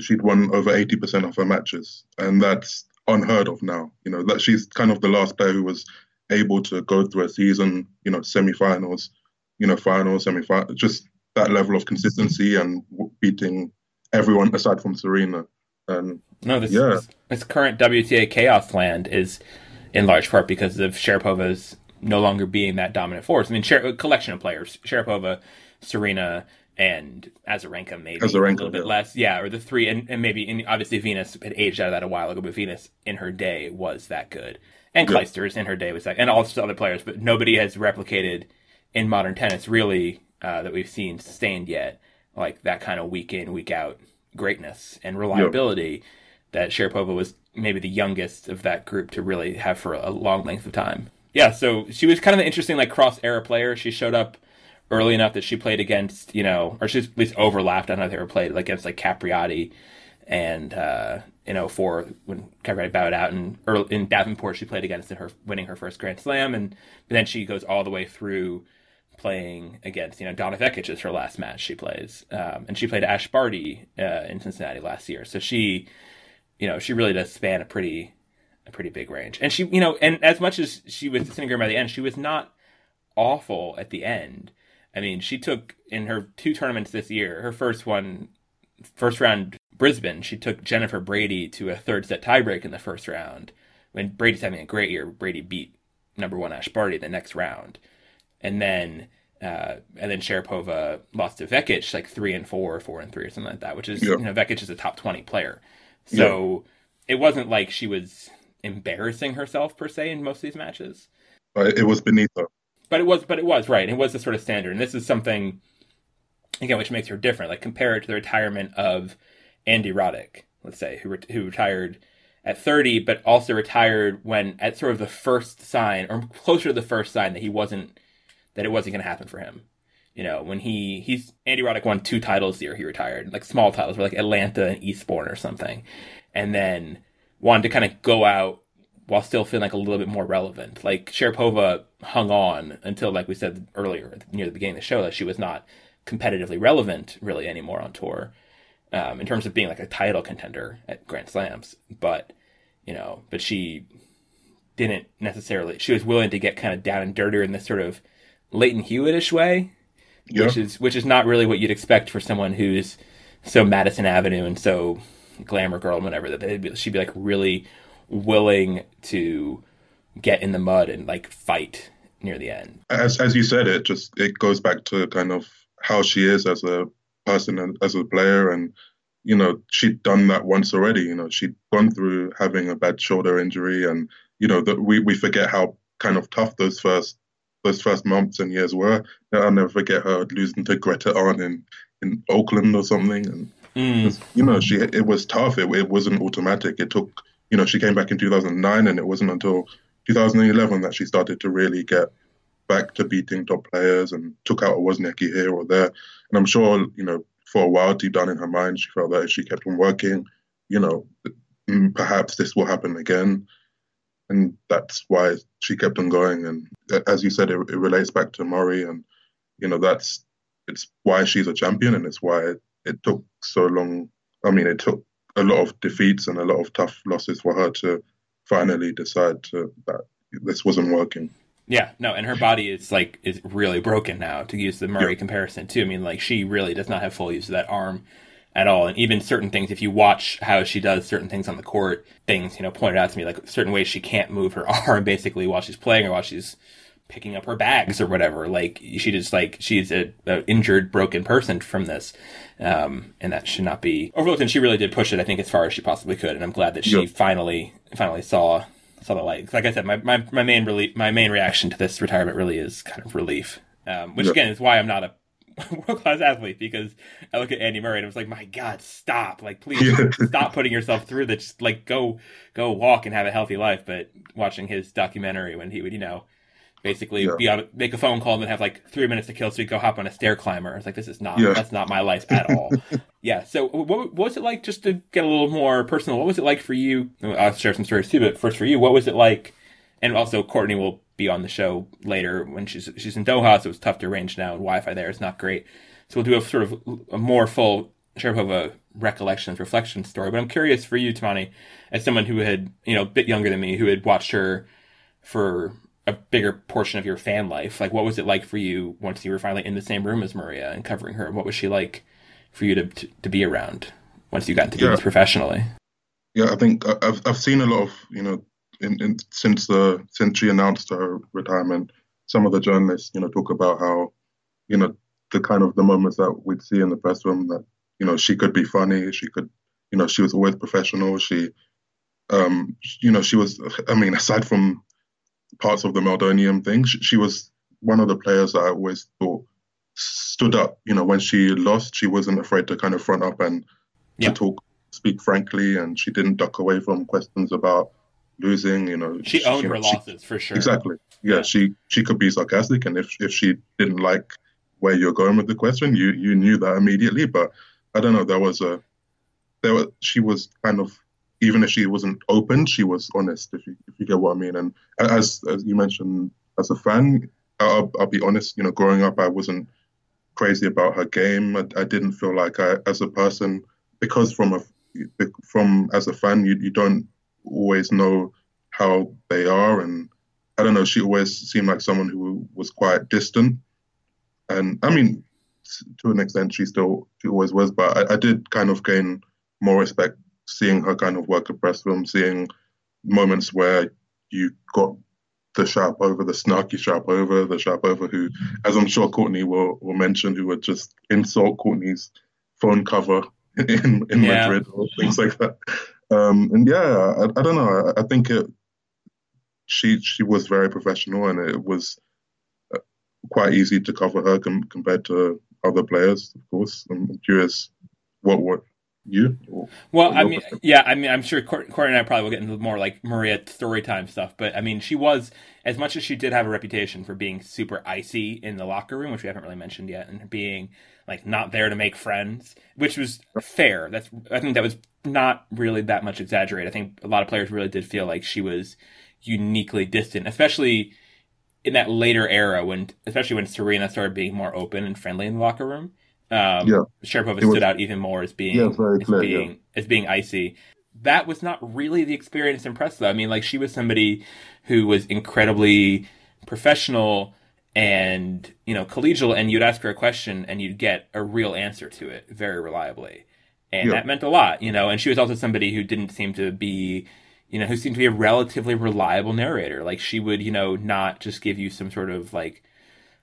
she'd won over eighty percent of her matches, and that's unheard of now. You know, that she's kind of the last player who was able to go through a season, you know, semi-finals, you know, finals, semi-finals, just that level of consistency and beating everyone aside from Serena. And no, this, yeah. this, this current WTA chaos land is in large part because of Sharapova's no longer being that dominant force. I mean, a collection of players: Sharapova, Serena, and Azarenka, maybe Azarenka, a little bit yeah. less. Yeah, or the three, and, and maybe and obviously Venus had aged out of that a while ago, but Venus in her day was that good, and yeah. Clijsters in her day was that, and all the other players, but nobody has replicated in modern tennis really uh, that we've seen sustained yet, like that kind of week in week out greatness and reliability yeah. that Sharapova was maybe the youngest of that group to really have for a long length of time. Yeah, so she was kind of an interesting like cross era player. She showed up early enough that she played against, you know, or she's at least overlapped. I don't know if they ever played like against like Capriati and uh, in 04 when Capriati bowed out and early, in Davenport she played against her winning her first Grand Slam and then she goes all the way through playing against, you know, Donna Vekic is her last match she plays. Um, and she played Ash Barty uh, in Cincinnati last year. So she you know, she really does span a pretty a pretty big range. And she, you know, and as much as she was disintegrating by the end, she was not awful at the end. I mean, she took in her two tournaments this year, her first one, first round Brisbane, she took Jennifer Brady to a third set tiebreak in the first round. When Brady's having a great year, Brady beat number one Ash Barty the next round, and then uh, and then Sharapova lost to Vekic like three and four, four and three, or something like that. Which is yep. you know Vekic is a top twenty player. So yeah. it wasn't like she was embarrassing herself per se in most of these matches. But it was beneath her. But it was, but it was right. It was the sort of standard, and this is something again which makes her different. Like compare it to the retirement of Andy Roddick, let's say, who re- who retired at 30, but also retired when at sort of the first sign or closer to the first sign that he wasn't that it wasn't going to happen for him you know, when he he's Andy Roddick won two titles the year he retired, like small titles, like Atlanta and Eastbourne or something, and then wanted to kind of go out while still feeling like a little bit more relevant. Like Sharapova hung on until, like we said earlier, near the beginning of the show, that she was not competitively relevant really anymore on tour um, in terms of being like a title contender at Grand Slams. But you know, but she didn't necessarily. She was willing to get kind of down and dirtier in this sort of Lleyton Hewitt-ish way, yeah. which is which is not really what you'd expect for someone who's so Madison Avenue and so glamour girl and whatever. That be, she'd be like really willing to get in the mud and like fight near the end. As as you said, it just it goes back to kind of how she is as a person and as a player, and you know she'd done that once already. You know she'd gone through having a bad shoulder injury, and you know that we we forget how kind of tough those first those first months and years were. I'll never forget her losing to Greta Arn in in Oakland or something, and mm. you know she it was tough. It, it wasn't automatic. It took you know she came back in 2009, and it wasn't until 2011 that she started to really get back to beating top players and took out a Wozniacki here or there. And I'm sure, you know, for a while deep down in her mind, she felt that if she kept on working, you know, perhaps this will happen again. And that's why she kept on going. And as you said, it, it relates back to Murray. And, you know, that's it's why she's a champion and it's why it, it took so long. I mean, it took a lot of defeats and a lot of tough losses for her to finally decide to, that this wasn't working. Yeah, no, and her body is like is really broken now. To use the Murray comparison too, I mean, like she really does not have full use of that arm at all. And even certain things, if you watch how she does certain things on the court, things you know pointed out to me like certain ways she can't move her arm basically while she's playing or while she's picking up her bags or whatever. Like she just like she's a, a injured, broken person from this, um, and that should not be overlooked. And she really did push it, I think, as far as she possibly could. And I'm glad that she yep. finally finally saw saw the light. Like I said, my, my, my main relief, my main reaction to this retirement really is kind of relief, um, which yeah. again is why I'm not a world class athlete because I look at Andy Murray and I was like, my God, stop! Like, please stop putting yourself through this. Like, go go walk and have a healthy life. But watching his documentary when he would, you know, basically yeah. be on make a phone call and then have like three minutes to kill so you go hop on a stair climber. It's like this is not yeah. that's not my life at all. yeah. So what, what, was it like just to get a little more personal? What was it like for you? I'll share some stories too, but first for you, what was it like? And also Courtney will be on the show later when she's she's in Doha, so it's tough to arrange now and Wi-Fi there is not great. So we'll do a sort of a more full Sharapova recollections, reflection story. But I'm curious for you, Tumaini, as someone who had, you know, a bit younger than me, who had watched her for a bigger portion of your fan life. Like, what was it like for you once you were finally in the same room as Maria and covering her? What was she like for you to to, to be around once you got into yeah. this professionally? Yeah, I think I've I've seen a lot of you know in, in since the since she announced her retirement. Some of the journalists, you know, talk about how, you know, the kind of the moments that we'd see in the press room that you know she could be funny, she could, you know, she was always professional. She, um, you know, she was. I mean, aside from parts of the Meldonium thing. She, she, was one of the players that I always thought stood up. You know, when she lost, she wasn't afraid to kind of front up and yeah. to talk, speak frankly, and she didn't duck away from questions about losing. You know, she owned you know, her losses for sure. Exactly. Yeah, yeah, she she could be sarcastic, and if if she didn't like where you're going with the question, you you knew that immediately. But I don't know, there was a there was she was kind of even if she wasn't open, she was honest. If you if you get what I mean. And as as you mentioned, as a fan, I'll, I'll be honest. You know, growing up, I wasn't crazy about her game. I, I didn't feel like I, as a person, because from a from as a fan, you you don't always know how they are, and I don't know. She always seemed like someone who was quite distant, and I mean, to an extent, she still she always was. But I, I did kind of gain more respect seeing her kind of work at press room, seeing moments where you got the sharp over, the snarky sharp over, the sharp over who, as I'm sure Courtney will, will mention, who would just insult Courtney's phone cover in, in yeah. Madrid or things like that. Um, and yeah, I, I, don't know. I, I, think it, she she was very professional and it was uh, quite easy to cover her com- compared to other players, of course. I'm curious what what you? Well, I mean, yeah, I mean, I'm sure Corey and I probably will get into more like Maria story time stuff, but I mean, she was as much as she did have a reputation for being super icy in the locker room, which we haven't really mentioned yet, and being like not there to make friends, which was fair. That's I think that was not really that much exaggerated. I think a lot of players really did feel like she was uniquely distant, especially in that later era when, especially when Serena started being more open and friendly in the locker room. Um, yeah. Sharapova stood out even more as being yeah, very as being yeah. as being icy. That was not really the experience in press though. I mean, like she was somebody who was incredibly professional and you know collegial, and you'd ask her a question and you'd get a real answer to it very reliably, and yeah. that meant a lot. You know, and she was also somebody who didn't seem to be you know, who seemed to be a relatively reliable narrator. Like she would, you know, not just give you some sort of like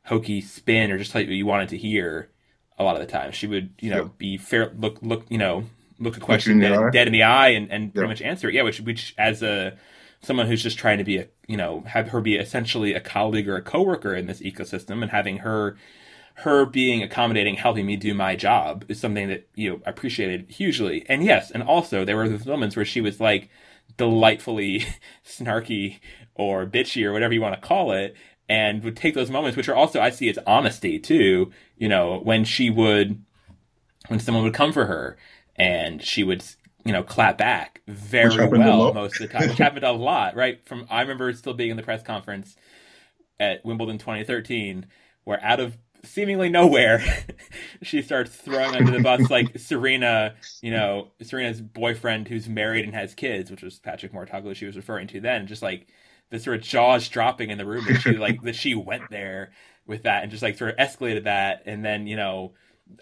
hokey spin or just tell you what you wanted to hear a lot of the time. She would, you know, Yeah. be fair, look, look, you know, look a question dead, eye. dead in the eye and, and pretty much answer it. Yeah, which, which as a, someone who's just trying to be a, you know, have her be essentially a colleague or a coworker in this ecosystem and having her, her being accommodating, helping me do my job is something that, you know, I appreciated hugely. And yes, and also there were those moments where she was like delightfully snarky or bitchy or whatever you want to call it and would take those moments, which are also, I see as honesty too, you know, when she would, when someone would come for her and she would, you know, clap back very Which happened a well most of the time, which happened a lot, right? From, I remember still being in the press conference at Wimbledon 2013, where out of seemingly nowhere, she starts throwing under the bus like Serena, you know, Serena's boyfriend who's married and has kids, which was Patrick Mouratoglou she was referring to then, just like the sort of jaws dropping in the room that she like that she went there with that and just like sort of escalated that, and then you know,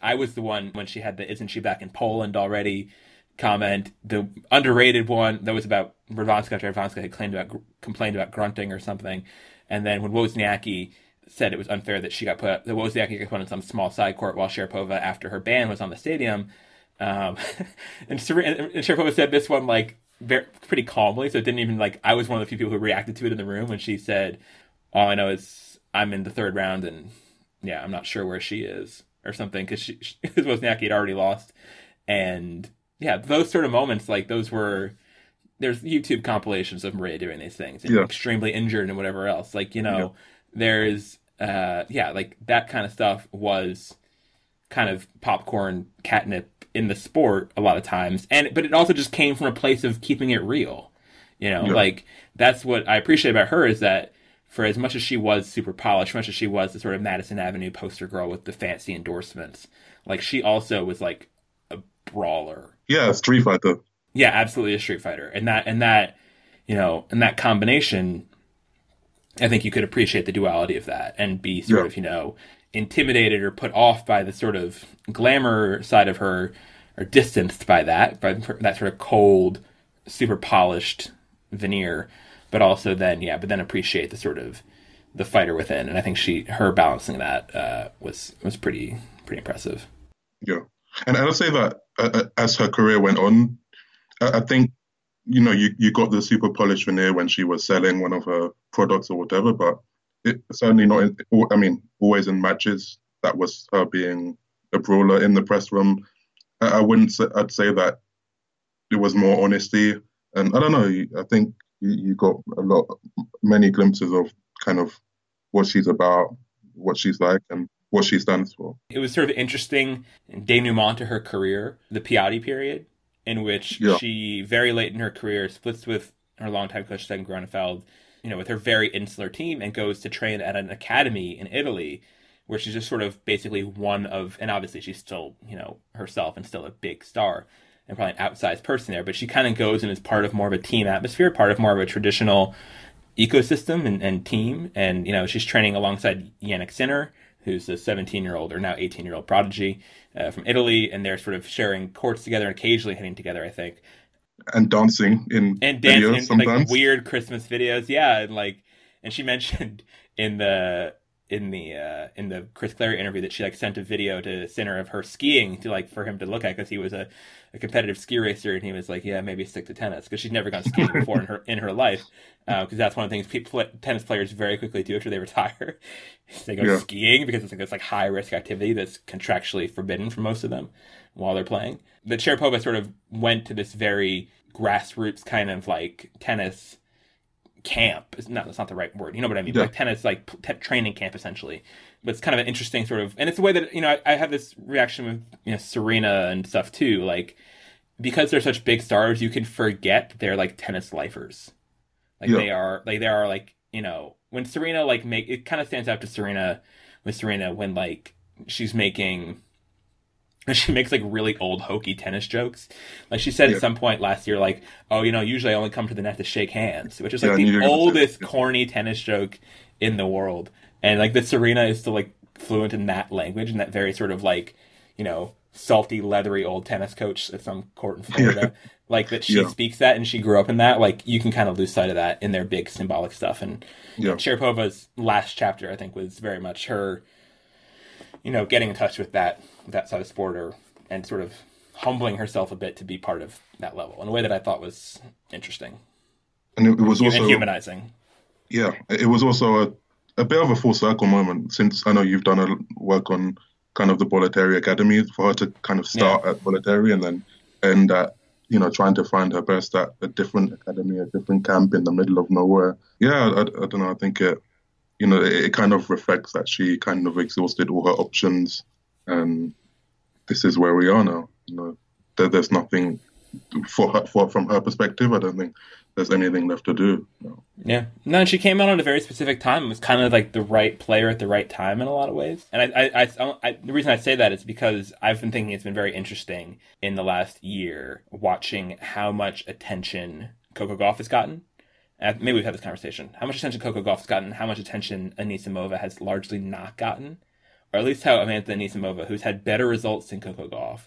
I was the one when she had the "Isn't she back in Poland already?" comment, the underrated one that was about Radwanska after had claimed about complained about grunting or something, and then when Wozniacki said it was unfair that she got put that Wozniacki got put on some small side court while Sharapova after her ban was on the stadium, um, and, Serena, and Sharapova said this one like very, pretty calmly, so it didn't even like I was one of the few people who reacted to it in the room when she said, "All I know is I'm in the third round and yeah, I'm not sure where she is." Or something because she, she Wozniacki had already lost, and yeah, those sort of moments, like those were. There's YouTube compilations of Maria doing these things, and Yeah. extremely injured and whatever else. Like you know, Yeah. there's uh, yeah, like that kind of stuff was kind of popcorn catnip in the sport a lot of times, and but it also just came from a place of keeping it real. You know, Yeah. like that's what I appreciate about her is that for as much as she was super polished, much as she was the sort of Madison Avenue poster girl with the fancy endorsements, like she also was like a brawler. Yeah, a Street Fighter. Yeah, absolutely a street fighter. And that and that, you know, and that combination I think you could appreciate the duality of that and be sort Yeah. of, you know, intimidated or put off by the sort of glamour side of her or distanced by that, by that sort of cold, super polished veneer, but also then yeah, but then appreciate the sort of the fighter within. And I think she her balancing that uh, was was pretty pretty impressive. Yeah, and I'll say that uh, uh, as her career went on, I, I think you know you, you got the super polished veneer when she was selling one of her products or whatever, but it certainly not. In, I mean, always in matches that was her being a brawler in the press room. I, I wouldn't. Say, I'd say that it was more honesty, and I don't know. I think you, you got a lot, many glimpses of kind of what she's about, what she's like, and what she stands for. it was sort of interesting denouement to her career, the Piatti period, in which Yeah. she very late in her career splits with her longtime coach Steffen Groeneveld, you know, with her very insular team, and goes to train at an academy in Italy, where she's just sort of basically one of, and obviously she's still, you know, herself and still a big star and probably an outsized person there, but she kind of goes and is part of more of a team atmosphere, part of more of a traditional ecosystem and, and team. And, you know, she's training alongside Jannik Sinner, who's a 17 year old or now 18 year old prodigy uh, from Italy. And they're sort of sharing courts together and occasionally hitting together, I think. And dancing in And videos dancing in like sometimes. weird Christmas videos. Yeah. And like, and she mentioned in the, in the uh, in the Chris Clarey interview that she like sent a video to Sinner of her skiing to like for him to look at because he was a, a competitive ski racer and he was like yeah maybe stick to tennis because she'd never gone skiing before in her in her life because that's one of the things people tennis players very quickly do after they retire they go Yeah. skiing because it's like this like high risk activity that's contractually forbidden for most of them while they're playing. But Sharapova sort of went to this very grassroots kind of like tennis camp. It's not that's not the right word. You know what I mean? Yeah. Like tennis like t- training camp essentially. But it's kind of an interesting sort of and it's the way that you know I, I have this reaction with you know Serena and stuff too. Like because they're such big stars, you can forget they're like tennis lifers. Like Yeah. they are like they are like you know when Serena like make it kind of stands out to Serena with Serena when like she's making and she makes like really old hokey tennis jokes. Like she said Yeah. at some point last year, like, "Oh, you know, usually I only come to the net to shake hands," which is like knew the you were gonna say oldest yeah. corny tennis joke in the world. And like that Serena is still like fluent in that language and that very sort of like, you know, salty, leathery old tennis coach at some court in Florida. Like that she Yeah. speaks that and she grew up in that. Like you can kind of lose sight of that in their big symbolic stuff. And Yeah. Sharapova's last chapter, I think, was very much her you know, getting in touch with that that side of sport or and sort of humbling herself a bit to be part of that level in a way that I thought was interesting. And it, it was also and humanizing. Yeah, it was also a, a bit of a full circle moment since I know you've done a work on kind of the Bollettieri Academy for her to kind of start yeah. at Bollettieri and then end at you know trying to find her best at a different academy, a different camp in the middle of nowhere. Yeah, I, I don't know. I think it you know it, it kind of reflects that she kind of exhausted all her options and this is where we are now. You know, there, there's nothing for her, for from her perspective. I don't think there's anything left to do. Yeah, no, and she came out at a very specific time. It was kind of like the right player at the right time in a lot of ways. And I, I, I, I, the reason I say that is because I've been thinking it's been very interesting in the last year watching how much attention Coco Gauff has gotten. Uh, maybe we've had this conversation. How much attention Coco Gauff has gotten, how much attention Anisimova has largely not gotten, or at least how Amanda Anisimova, who's had better results than Coco Gauff,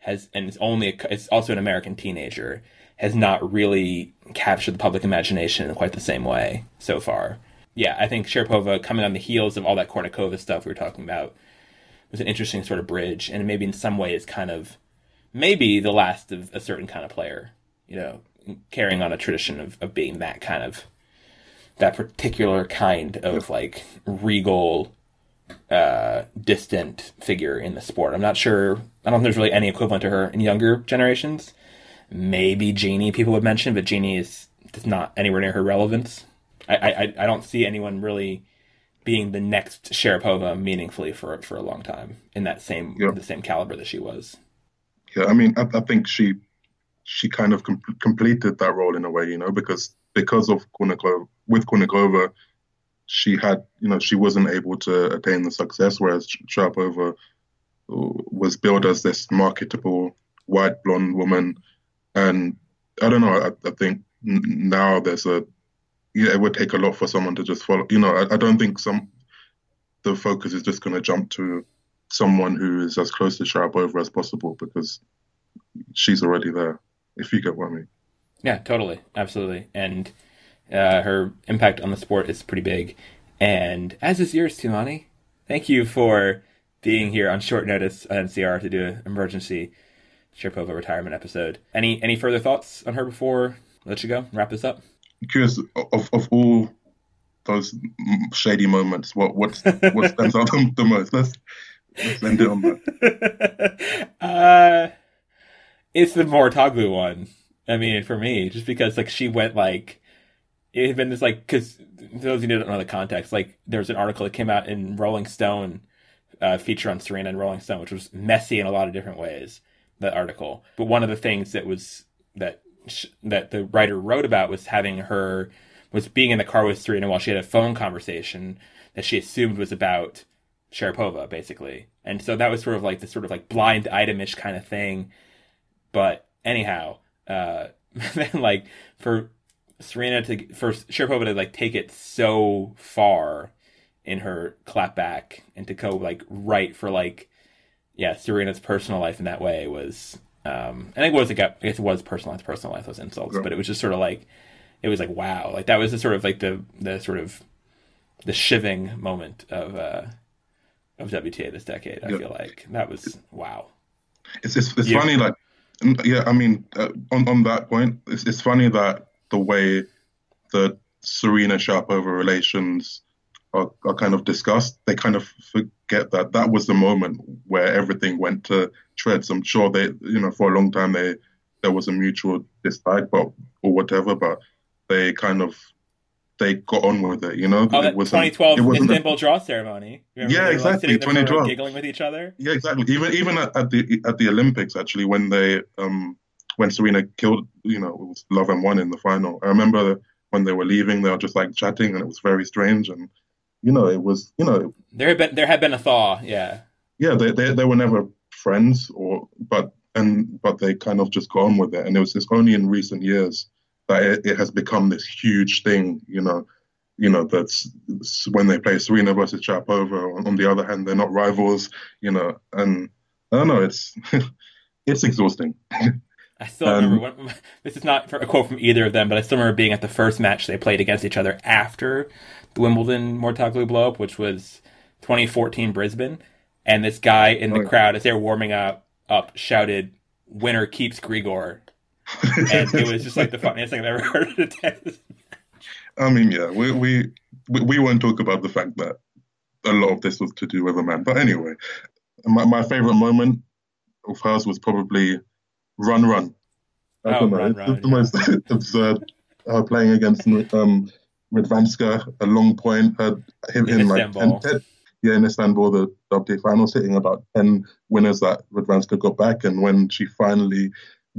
has and is only a, it's also an American teenager has not really captured the public imagination in quite the same way so far. Yeah, I think Sharapova coming on the heels of all that Kournikova stuff we were talking about was an interesting sort of bridge, and maybe in some ways kind of maybe the last of a certain kind of player, you know, carrying on a tradition of, of being that kind of that particular kind of like regal uh, distant figure in the sport. I'm not sure. I don't think there's really any equivalent to her in younger generations. Maybe Genie people would mention, but Genie is, is not anywhere near her relevance. I, I I don't see anyone really being the next Sharapova meaningfully for for a long time in that same the same caliber that she was. Yeah, I mean, I, I think she she kind of com- completed that role in a way, you know, because because of Kournikova with Kournikova, she had, you know, she wasn't able to attain the success, whereas Sharapova was billed as this marketable white blonde woman. And I don't know, I, I think now there's a, yeah, it would take a lot for someone to just follow. You know, I, I don't think some, the focus is just going to jump to someone who is as close to Sharapova as possible because she's already there, if you get what I mean. Yeah, totally. Absolutely. And, uh, her impact on the sport is pretty big, and as is yours, Tumaini. Thank you for being here on short notice on NCR to do an emergency Sharapova retirement episode. Any any further thoughts on her before I let you go? Wrap this up. I'm curious of of all those shady moments, what what what stands out the most? Let's let's end it on that. uh, it's the Mouratoglou one. I mean, for me, just because like she went like it had been this like because those who don't know the context, like there was an article that came out in Rolling Stone, uh, feature on Serena and Rolling Stone, which was messy in a lot of different ways. The article, but one of the things that was that sh- that the writer wrote about was having her was being in the car with Serena while she had a phone conversation that she assumed was about Sharapova, basically, and so that was sort of like this sort of like blind itemish kind of thing. But anyhow, uh, then like for Serena to for Sharapova to like take it so far in her clapback and to go like right for like yeah Serena's personal life in that way was um I think it was like I guess it was personal life personal life those insults yeah. but it was just sort of like it was like wow like that was the sort of like the the sort of the shiving moment of uh of WTA this decade I yeah. feel like that was wow it's it's, it's funny like yeah I mean uh, on on that point it's, it's funny that the way that Serena Sharapova relations are, are kind of discussed, they kind of forget that that was the moment where everything went to treads. I'm sure they, you know, for a long time they there was a mutual dislike, but or whatever, but they kind of they got on with it, you know. Oh, that 2012 it Istanbul a... draw ceremony. Remember yeah, exactly. Like 2012, giggling with each other. Yeah, exactly. Even even at, at, the at the Olympics, actually, when they um when Serena killed, you know, it was Love and One in the final. I remember when they were leaving, they were just like chatting, and it was very strange. And you know, it was, you know, there had been there had been a thaw, yeah. Yeah, they they, they were never friends, or but and but they kind of just got on with it. And it was it's only in recent years that it, it has become this huge thing, you know. You know that's when they play Serena versus Sharapova. On, on the other hand, they're not rivals, you know. And I don't know, it's it's exhausting. I still um, remember when, this is not a quote from either of them, but I still remember being at the first match they played against each other after the Wimbledon Mouratoglou blow up, which was 2014 Brisbane. and this guy in the crowd as they were warming up up shouted, "Winner keeps Grigor," and it was just like the funniest thing I've ever heard in a tennis. I mean, yeah, we we we won't talk about the fact that a lot of this was to do with a man, but anyway, my my favorite moment of hers was probably "Run Run." I oh, don't know, run, it's run, the most absurd. Her playing against um, Radwanska, a long point, her him In in like Istanbul. 10, 10 yeah, in Istanbul, the WTA finals, hitting about ten winners that Radwanska got back, and when she finally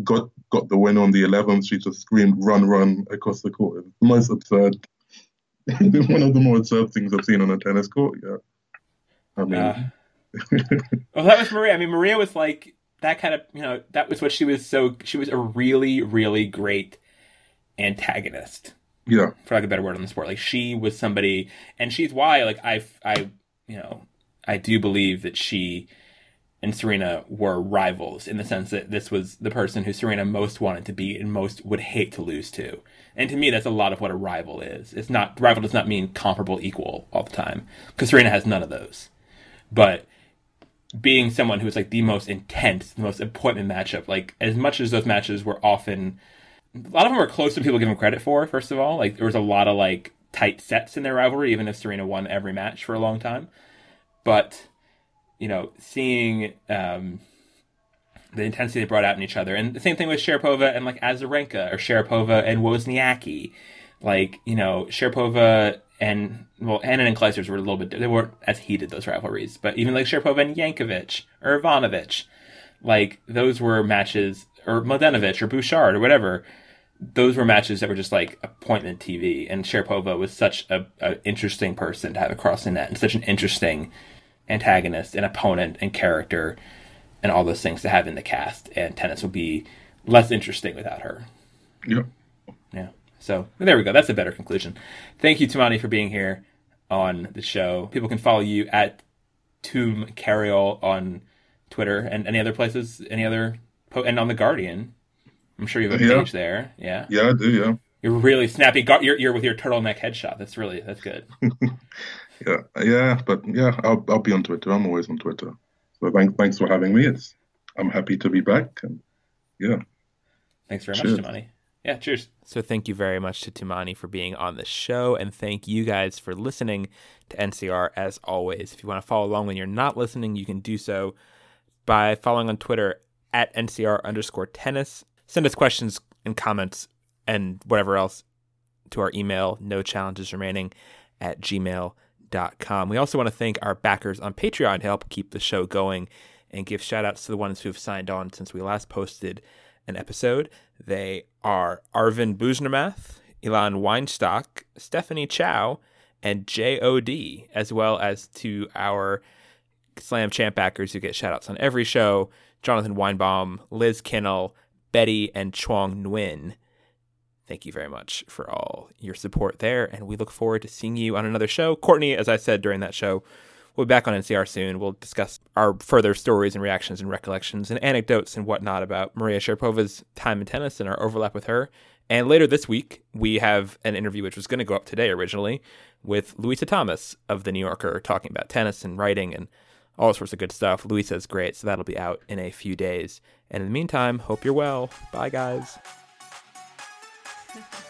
got got the win on the eleventh, she just screamed "Run, run!" across the court. It's the most absurd, one of the more absurd things I've seen on a tennis court. Yeah, I mean, Uh, well, that was Maria. I mean, Maria was like that kind of, you know, that was what she was so, she was a really, really great antagonist, yeah, for like a better word on the sport. Like, she was somebody, and she's why, like, I, I, you know, I do believe that she and Serena were rivals in the sense that this was the person who Serena most wanted to beat and most would hate to lose to. And to me, that's a lot of what a rival is. It's not, rival does not mean comparable, equal all the time, because Serena has none of those. But being someone who was like the most intense, the most appointment matchup, like as much as those matches were often, a lot of them were closer than people give them credit for. First of all, like there was a lot of like tight sets in their rivalry, even if Serena won every match for a long time. But you know, seeing um, the intensity they brought out in each other, and the same thing with Sharapova and like Azarenka or Sharapova and Wozniacki, like you know Sharapova and well, Anna and Clijsters were a little bit they weren't as heated those rivalries, but even like Sharapova and Jankovic or Ivanovic, like those were matches or Mladenovic or Bouchard or whatever. Those were matches that were just like appointment TV, and Sharapova was such a, a interesting person to have across the net, and such an interesting antagonist and opponent and character, and all those things to have in the cast. And tennis would be less interesting without her. yeah. Yeah. So there we go. That's a better conclusion. Thank you, Tumaini, for being here on the show. People can follow you at Tomb Carayol on Twitter and any other places, any other, po- and on the Guardian. I'm sure you have a Yeah. page there. Yeah. Yeah, I do. Yeah, You're really snappy. You're, you're with your turtleneck headshot. That's really that's good. yeah, yeah. But yeah, I'll I'll be on Twitter. I'm always on Twitter. So thanks thanks for having me. It's I'm happy to be back. And yeah, Thanks very Cheers. much, Tumaini. Yeah, cheers. So thank you very much to Tumaini for being on the show, and thank you guys for listening to NCR as always. If you want to follow along when you're not listening, you can do so by following on Twitter at NCR underscore tennis. Send us questions and comments and whatever else to our email, no challenges remaining at gmail.com. We also want to thank our backers on Patreon to help keep the show going and give shout outs to the ones who have signed on since we last posted an episode. They are Arvin Buznermath, Ilan Weinstock, Stephanie Chow, and JOD, as well as to our Slam Champ backers who get shout outs on every show Jonathan Weinbaum, Liz Kinnell, Betty, and Chuang Nguyen. Thank you very much for all your support there, and we look forward to seeing you on another show. Courtney, as I said during that show, we'll be back on NCR soon. We'll discuss our further stories and reactions and recollections and anecdotes and whatnot about Maria Sharapova's time in tennis and our overlap with her. And later this week, we have an interview which was going to go up today originally with Louisa Thomas of The New Yorker talking about tennis and writing and all sorts of good stuff. Louisa's great, so that'll be out in a few days. And in the meantime, hope you're well. Bye, guys.